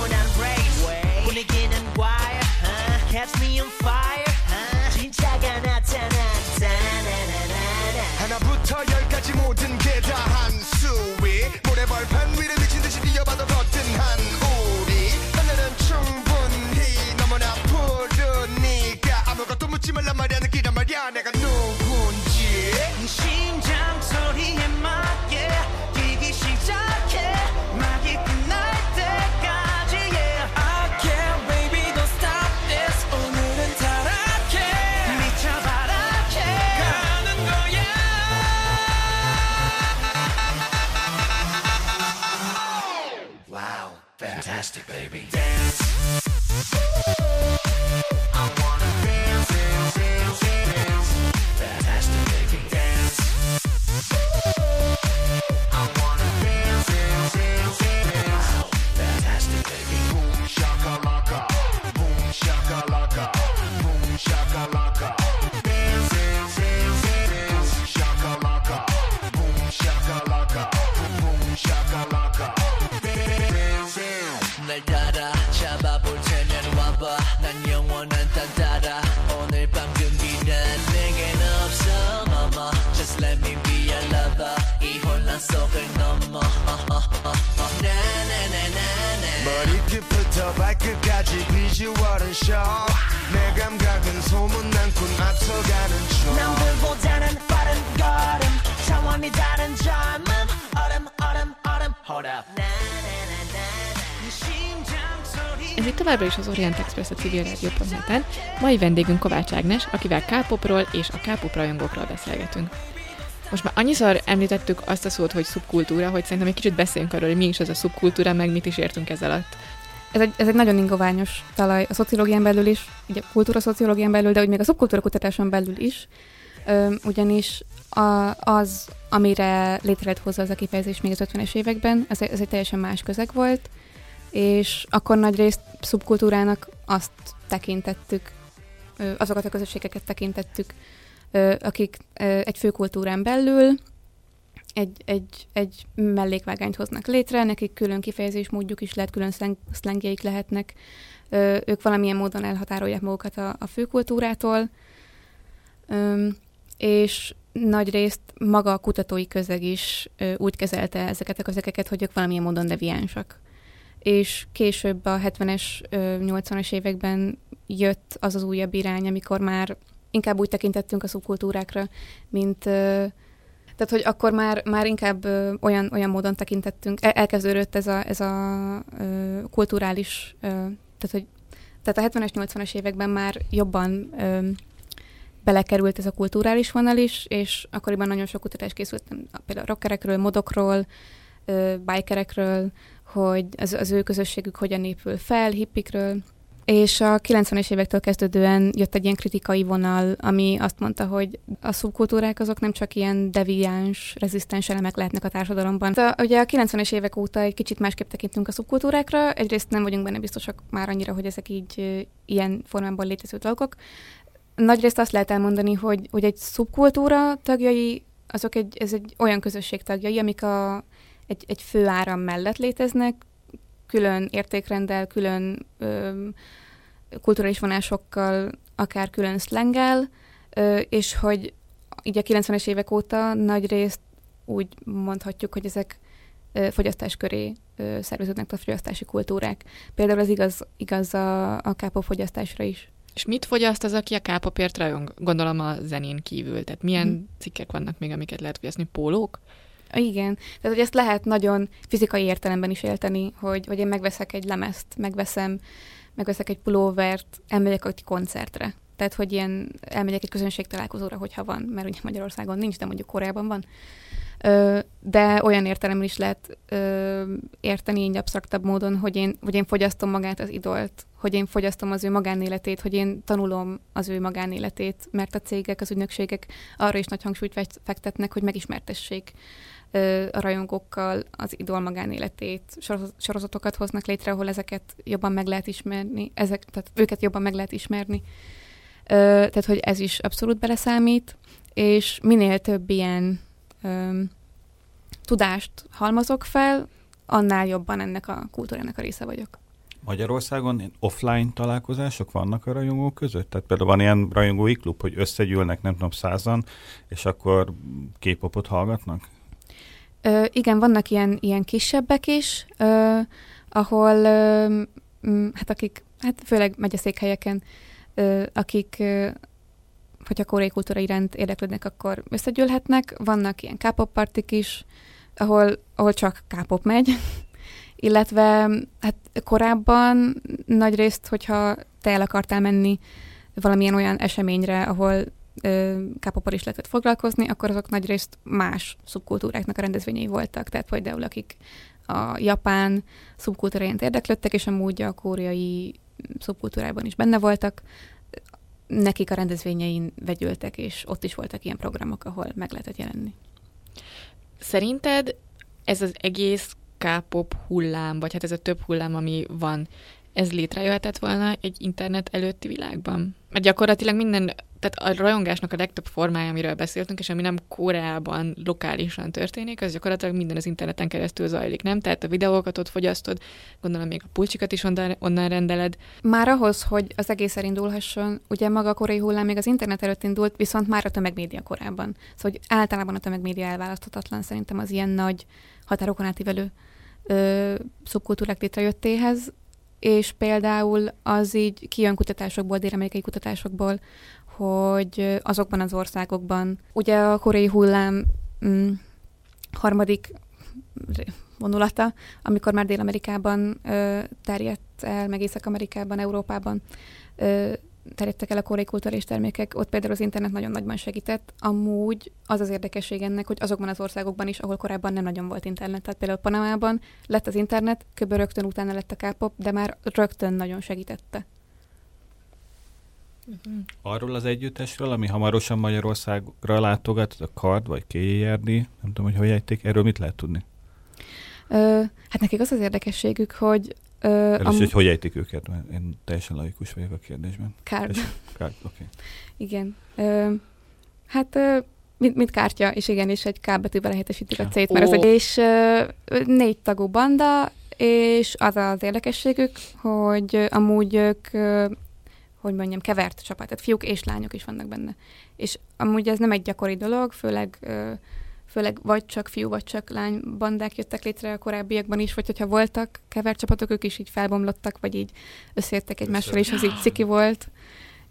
down. Továbbra is az Orient Express a civil rádió.net-en. Mai vendégünk Kovács Ágnes, akivel K-popról és a K-pop rajongókról beszélgetünk. Most már annyiszor említettük azt a szót, hogy szubkultúra, hogy szerintem egy kicsit beszéljünk arról, hogy mi is ez a szubkultúra, meg mit is értünk ez alatt. Ez egy, ez egy nagyon ingoványos talaj a szociológián belül is, ugye a kultúra szociológián belül, de úgy még a szubkultúra kutatáson belül is, Ö, ugyanis a, az, amire létre lett hozzá az a kifejezés még az 50-es években, ez, ez egy teljesen más közeg volt, és akkor nagy részt szubkultúrának azt tekintettük, azokat a közösségeket tekintettük, akik egy főkultúrán belül egy, egy, egy mellékvágányt hoznak létre, nekik külön kifejezés módjuk is lehet, külön szleng, szlengjeik lehetnek, ők valamilyen módon elhatárolják magukat a, a főkultúrától, és nagy részt maga a kutatói közeg is úgy kezelte ezeket a közegeket, hogy ők valamilyen módon deviánsak. És később a 70-es, 80-as években jött az az újabb irány, amikor már inkább úgy tekintettünk a szubkultúrákra, mint tehát, hogy akkor már, már inkább olyan, olyan módon tekintettünk, el, elkezdődött ez a, ez a kulturális, tehát, hogy tehát a 70-es, 80-as években már jobban belekerült ez a kulturális vonal is, és akkoriban nagyon sok kutatás készült, például rockerekről, modokról, bikerekről, hogy az, az ő közösségük hogyan épül fel, hippikről, és a 90-es évektől kezdődően jött egy ilyen kritikai vonal, ami azt mondta, hogy a szubkultúrák azok nem csak ilyen deviáns, rezisztens elemek lehetnek a társadalomban. De ugye a 90-es évek óta egy kicsit másképp tekintünk a szubkultúrákra, egyrészt nem vagyunk benne biztosak már annyira, hogy ezek így ilyen formában létező dolgok. Nagyrészt azt lehet elmondani, hogy, hogy egy szubkultúra tagjai, azok egy, ez egy olyan közösség tagjai, amik a, egy, egy fő áram mellett léteznek, külön értékrendel, külön ö, kulturális vonásokkal, akár külön szlengel, ö, és hogy így a 90-es évek óta nagy részt úgy mondhatjuk, hogy ezek ö, fogyasztás köré ö, szerveződnek a fogyasztási kultúrák. Például az igaz, igaz a, a kápó fogyasztásra is. És mit fogyaszt az, aki a kápopért rajong? Gondolom a zenén kívül. Tehát milyen hmm. cikkek vannak még, amiket lehet fogyasztani? Pólók? Igen, tehát hogy ezt lehet nagyon fizikai értelemben is élteni, hogy, hogy én megveszek egy lemezt, megveszem, megveszek egy pulóvert, elmegyek egy koncertre. Tehát, hogy ilyen elmegyek egy közönség találkozóra, hogyha van, mert ugye Magyarországon nincs, de mondjuk Koreában van. De olyan értelemben is lehet ö, érteni így absztraktabb módon, hogy én, hogy én fogyasztom magát az idolt, hogy én fogyasztom az ő magánéletét, hogy én tanulom az ő magánéletét, mert a cégek, az ügynökségek arra is nagy hangsúlyt fekt- fektetnek, hogy megismertessék a rajongókkal az idol magánéletét, soroz- sorozatokat hoznak létre, ahol ezeket jobban meg lehet ismerni, ezek, tehát őket jobban meg lehet ismerni. Ö, tehát, hogy ez is abszolút beleszámít, és minél több ilyen ö, tudást halmazok fel, annál jobban ennek a kultúrának a része vagyok. Magyarországon offline találkozások vannak a rajongók között? Tehát például van ilyen rajongói klub, hogy összegyűlnek, nem tudom, százan, és akkor K-popot hallgatnak? Ö, igen, vannak ilyen, ilyen kisebbek is, ö, ahol, ö, hát akik, hát főleg megyeszékhelyeken, ö, akik, ö, hogyha koreai kultúra iránt érdeklődnek, akkor összegyűlhetnek. Vannak ilyen K-pop partik is, ahol, ahol csak K-pop megy, <laughs> illetve hát korábban nagy részt, hogyha te el akartál menni valamilyen olyan eseményre, ahol kápopor is lehetett foglalkozni, akkor azok nagy részt más szubkultúráknak a rendezvényei voltak. Tehát például akik a japán szubkultúráját érdeklődtek, és amúgy a koreai szubkultúrában is benne voltak, nekik a rendezvényein vegyültek, és ott is voltak ilyen programok, ahol meg lehetett jelenni. Szerinted ez az egész K-pop hullám, vagy hát ez a több hullám, ami van, ez létrejöhetett volna egy internet előtti világban? Mert gyakorlatilag minden, tehát a rajongásnak a legtöbb formája, amiről beszéltünk, és ami nem Koreában lokálisan történik, az gyakorlatilag minden az interneten keresztül zajlik, nem? Tehát a videókat ott fogyasztod, gondolom még a pulcsikat is onnan, onnan rendeled. Már ahhoz, hogy az egész elindulhasson, ugye maga a koreai hullám még az internet előtt indult, viszont már a tömegmédia korában. Szóval hogy általában a tömegmédia elválaszthatatlan szerintem az ilyen nagy határokon átívelő ö, szubkultúrák létrejöttéhez, és például az így kijön kutatásokból, dél-amerikai kutatásokból, hogy azokban az országokban, ugye a koreai hullám mm, harmadik vonulata, amikor már Dél-Amerikában ö, terjedt el, meg Észak-Amerikában, Európában, ö, terjedtek el a koreai kulturális termékek, ott például az internet nagyon nagyban segített. Amúgy az az érdekesség ennek, hogy azokban az országokban is, ahol korábban nem nagyon volt internet. Tehát például Panamában lett az internet, kb. rögtön utána lett a K-pop, de már rögtön nagyon segítette. Arról az együttesről, ami hamarosan Magyarországra látogat, a Kard vagy KJRD, nem tudom, hogy hogy ejték, erről mit lehet tudni? Ö, hát nekik az az érdekességük, hogy Először, am- hogy hogy ejtik őket, mert én teljesen laikus vagyok a kérdésben. Card. Card, oké. Okay. Igen. Ö, hát mint, mint kártya, és igen, és egy K betűvel helyettesítik a C-t, mert oh. ez egy, és ö, négy tagú banda, és az az érdekességük, hogy amúgy ők, hogy mondjam, kevert csapat, tehát fiúk és lányok is vannak benne. És amúgy ez nem egy gyakori dolog, főleg főleg vagy csak fiú, vagy csak lány bandák jöttek létre a korábbiakban is, vagy hogyha voltak kevert csapatok, ők is így felbomlottak, vagy így összeértek egymással, és az így ciki volt.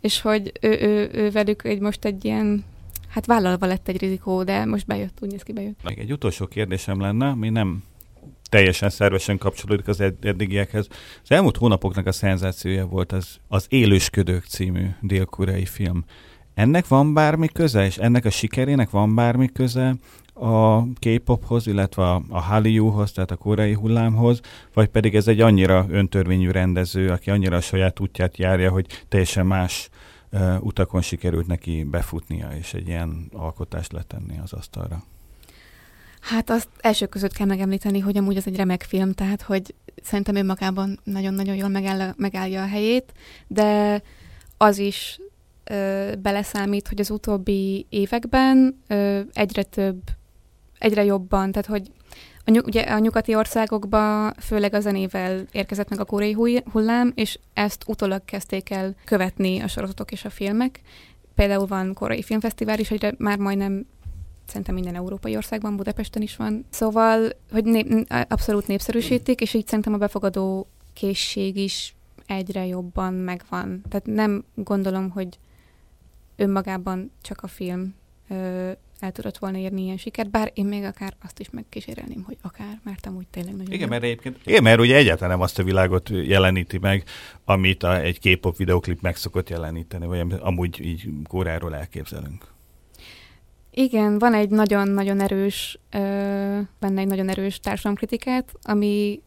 És hogy ő, ő, ő velük egy most egy ilyen, hát vállalva lett egy rizikó, de most bejött, úgy néz ki bejött. Még egy utolsó kérdésem lenne, ami nem teljesen szervesen kapcsolódik az eddigiekhez. Az elmúlt hónapoknak a szenzációja volt az, az Élősködők című dél-koreai film. Ennek van bármi köze, és ennek a sikerének van bármi köze a K-pophoz, illetve a, a Hallyu-hoz, tehát a koreai hullámhoz, vagy pedig ez egy annyira öntörvényű rendező, aki annyira a saját útját járja, hogy teljesen más uh, utakon sikerült neki befutnia, és egy ilyen alkotást letenni az asztalra. Hát azt első között kell megemlíteni, hogy amúgy ez egy remek film, tehát hogy szerintem önmagában nagyon-nagyon jól megáll, megállja a helyét, de az is ö, beleszámít, hogy az utóbbi években ö, egyre több egyre jobban, tehát hogy a, nyug, ugye a nyugati országokba főleg a zenével érkezett meg a koreai hullám, és ezt utólag kezdték el követni a sorozatok és a filmek. Például van koreai filmfesztivál is, egyre már majdnem szerintem minden európai országban, Budapesten is van. Szóval, hogy nép, abszolút népszerűsítik, és így szerintem a befogadó készség is egyre jobban megvan. Tehát nem gondolom, hogy önmagában csak a film ö, el tudott volna érni ilyen sikert, bár én még akár azt is megkísérelném, hogy akár, mert amúgy tényleg nagyon Igen, mert egyébként, igen, mert ugye egyáltalán nem azt a világot jeleníti meg, amit a, egy K-pop videoklip meg szokott jeleníteni, vagy amúgy így kóráról elképzelünk. Igen, van egy nagyon-nagyon erős, ö, benne egy nagyon erős társadalomkritikát, ami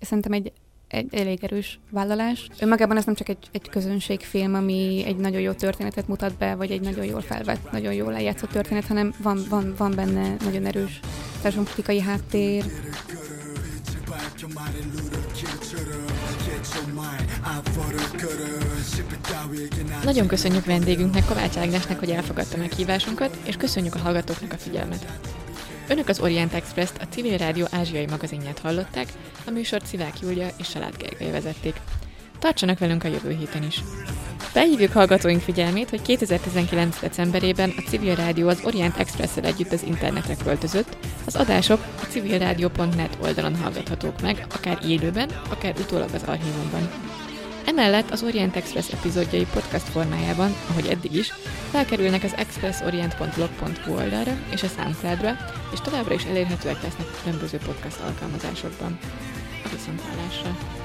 szerintem egy egy elég erős vállalás. Önmagában ez nem csak egy, egy közönségfilm, ami egy nagyon jó történetet mutat be, vagy egy nagyon jól felvett, nagyon jól lejátszott történet, hanem van, van, van benne nagyon erős társadalomkritikai háttér. Nagyon köszönjük vendégünknek, Kovács Ágnesnek, hogy elfogadta meghívásunkat, és köszönjük a hallgatóknak a figyelmet. Önök az Orient Express-t, a Civil Rádió ázsiai magazinját hallották, a műsort Szivák Júlia és Salád Gergely vezették. Tartsanak velünk a jövő héten is! Felhívjuk hallgatóink figyelmét, hogy 2019. decemberében a Civil Rádió az Orient express együtt az internetre költözött. Az adások a civilradio.net oldalon hallgathatók meg, akár élőben, akár utólag az archívumban. Emellett az Orient Express epizódjai podcast formájában, ahogy eddig is, felkerülnek az expressorient.blog.hu oldalra és a SoundCloud-ra, és továbbra is elérhetőek lesznek különböző podcast alkalmazásokban. A viszontlátásra!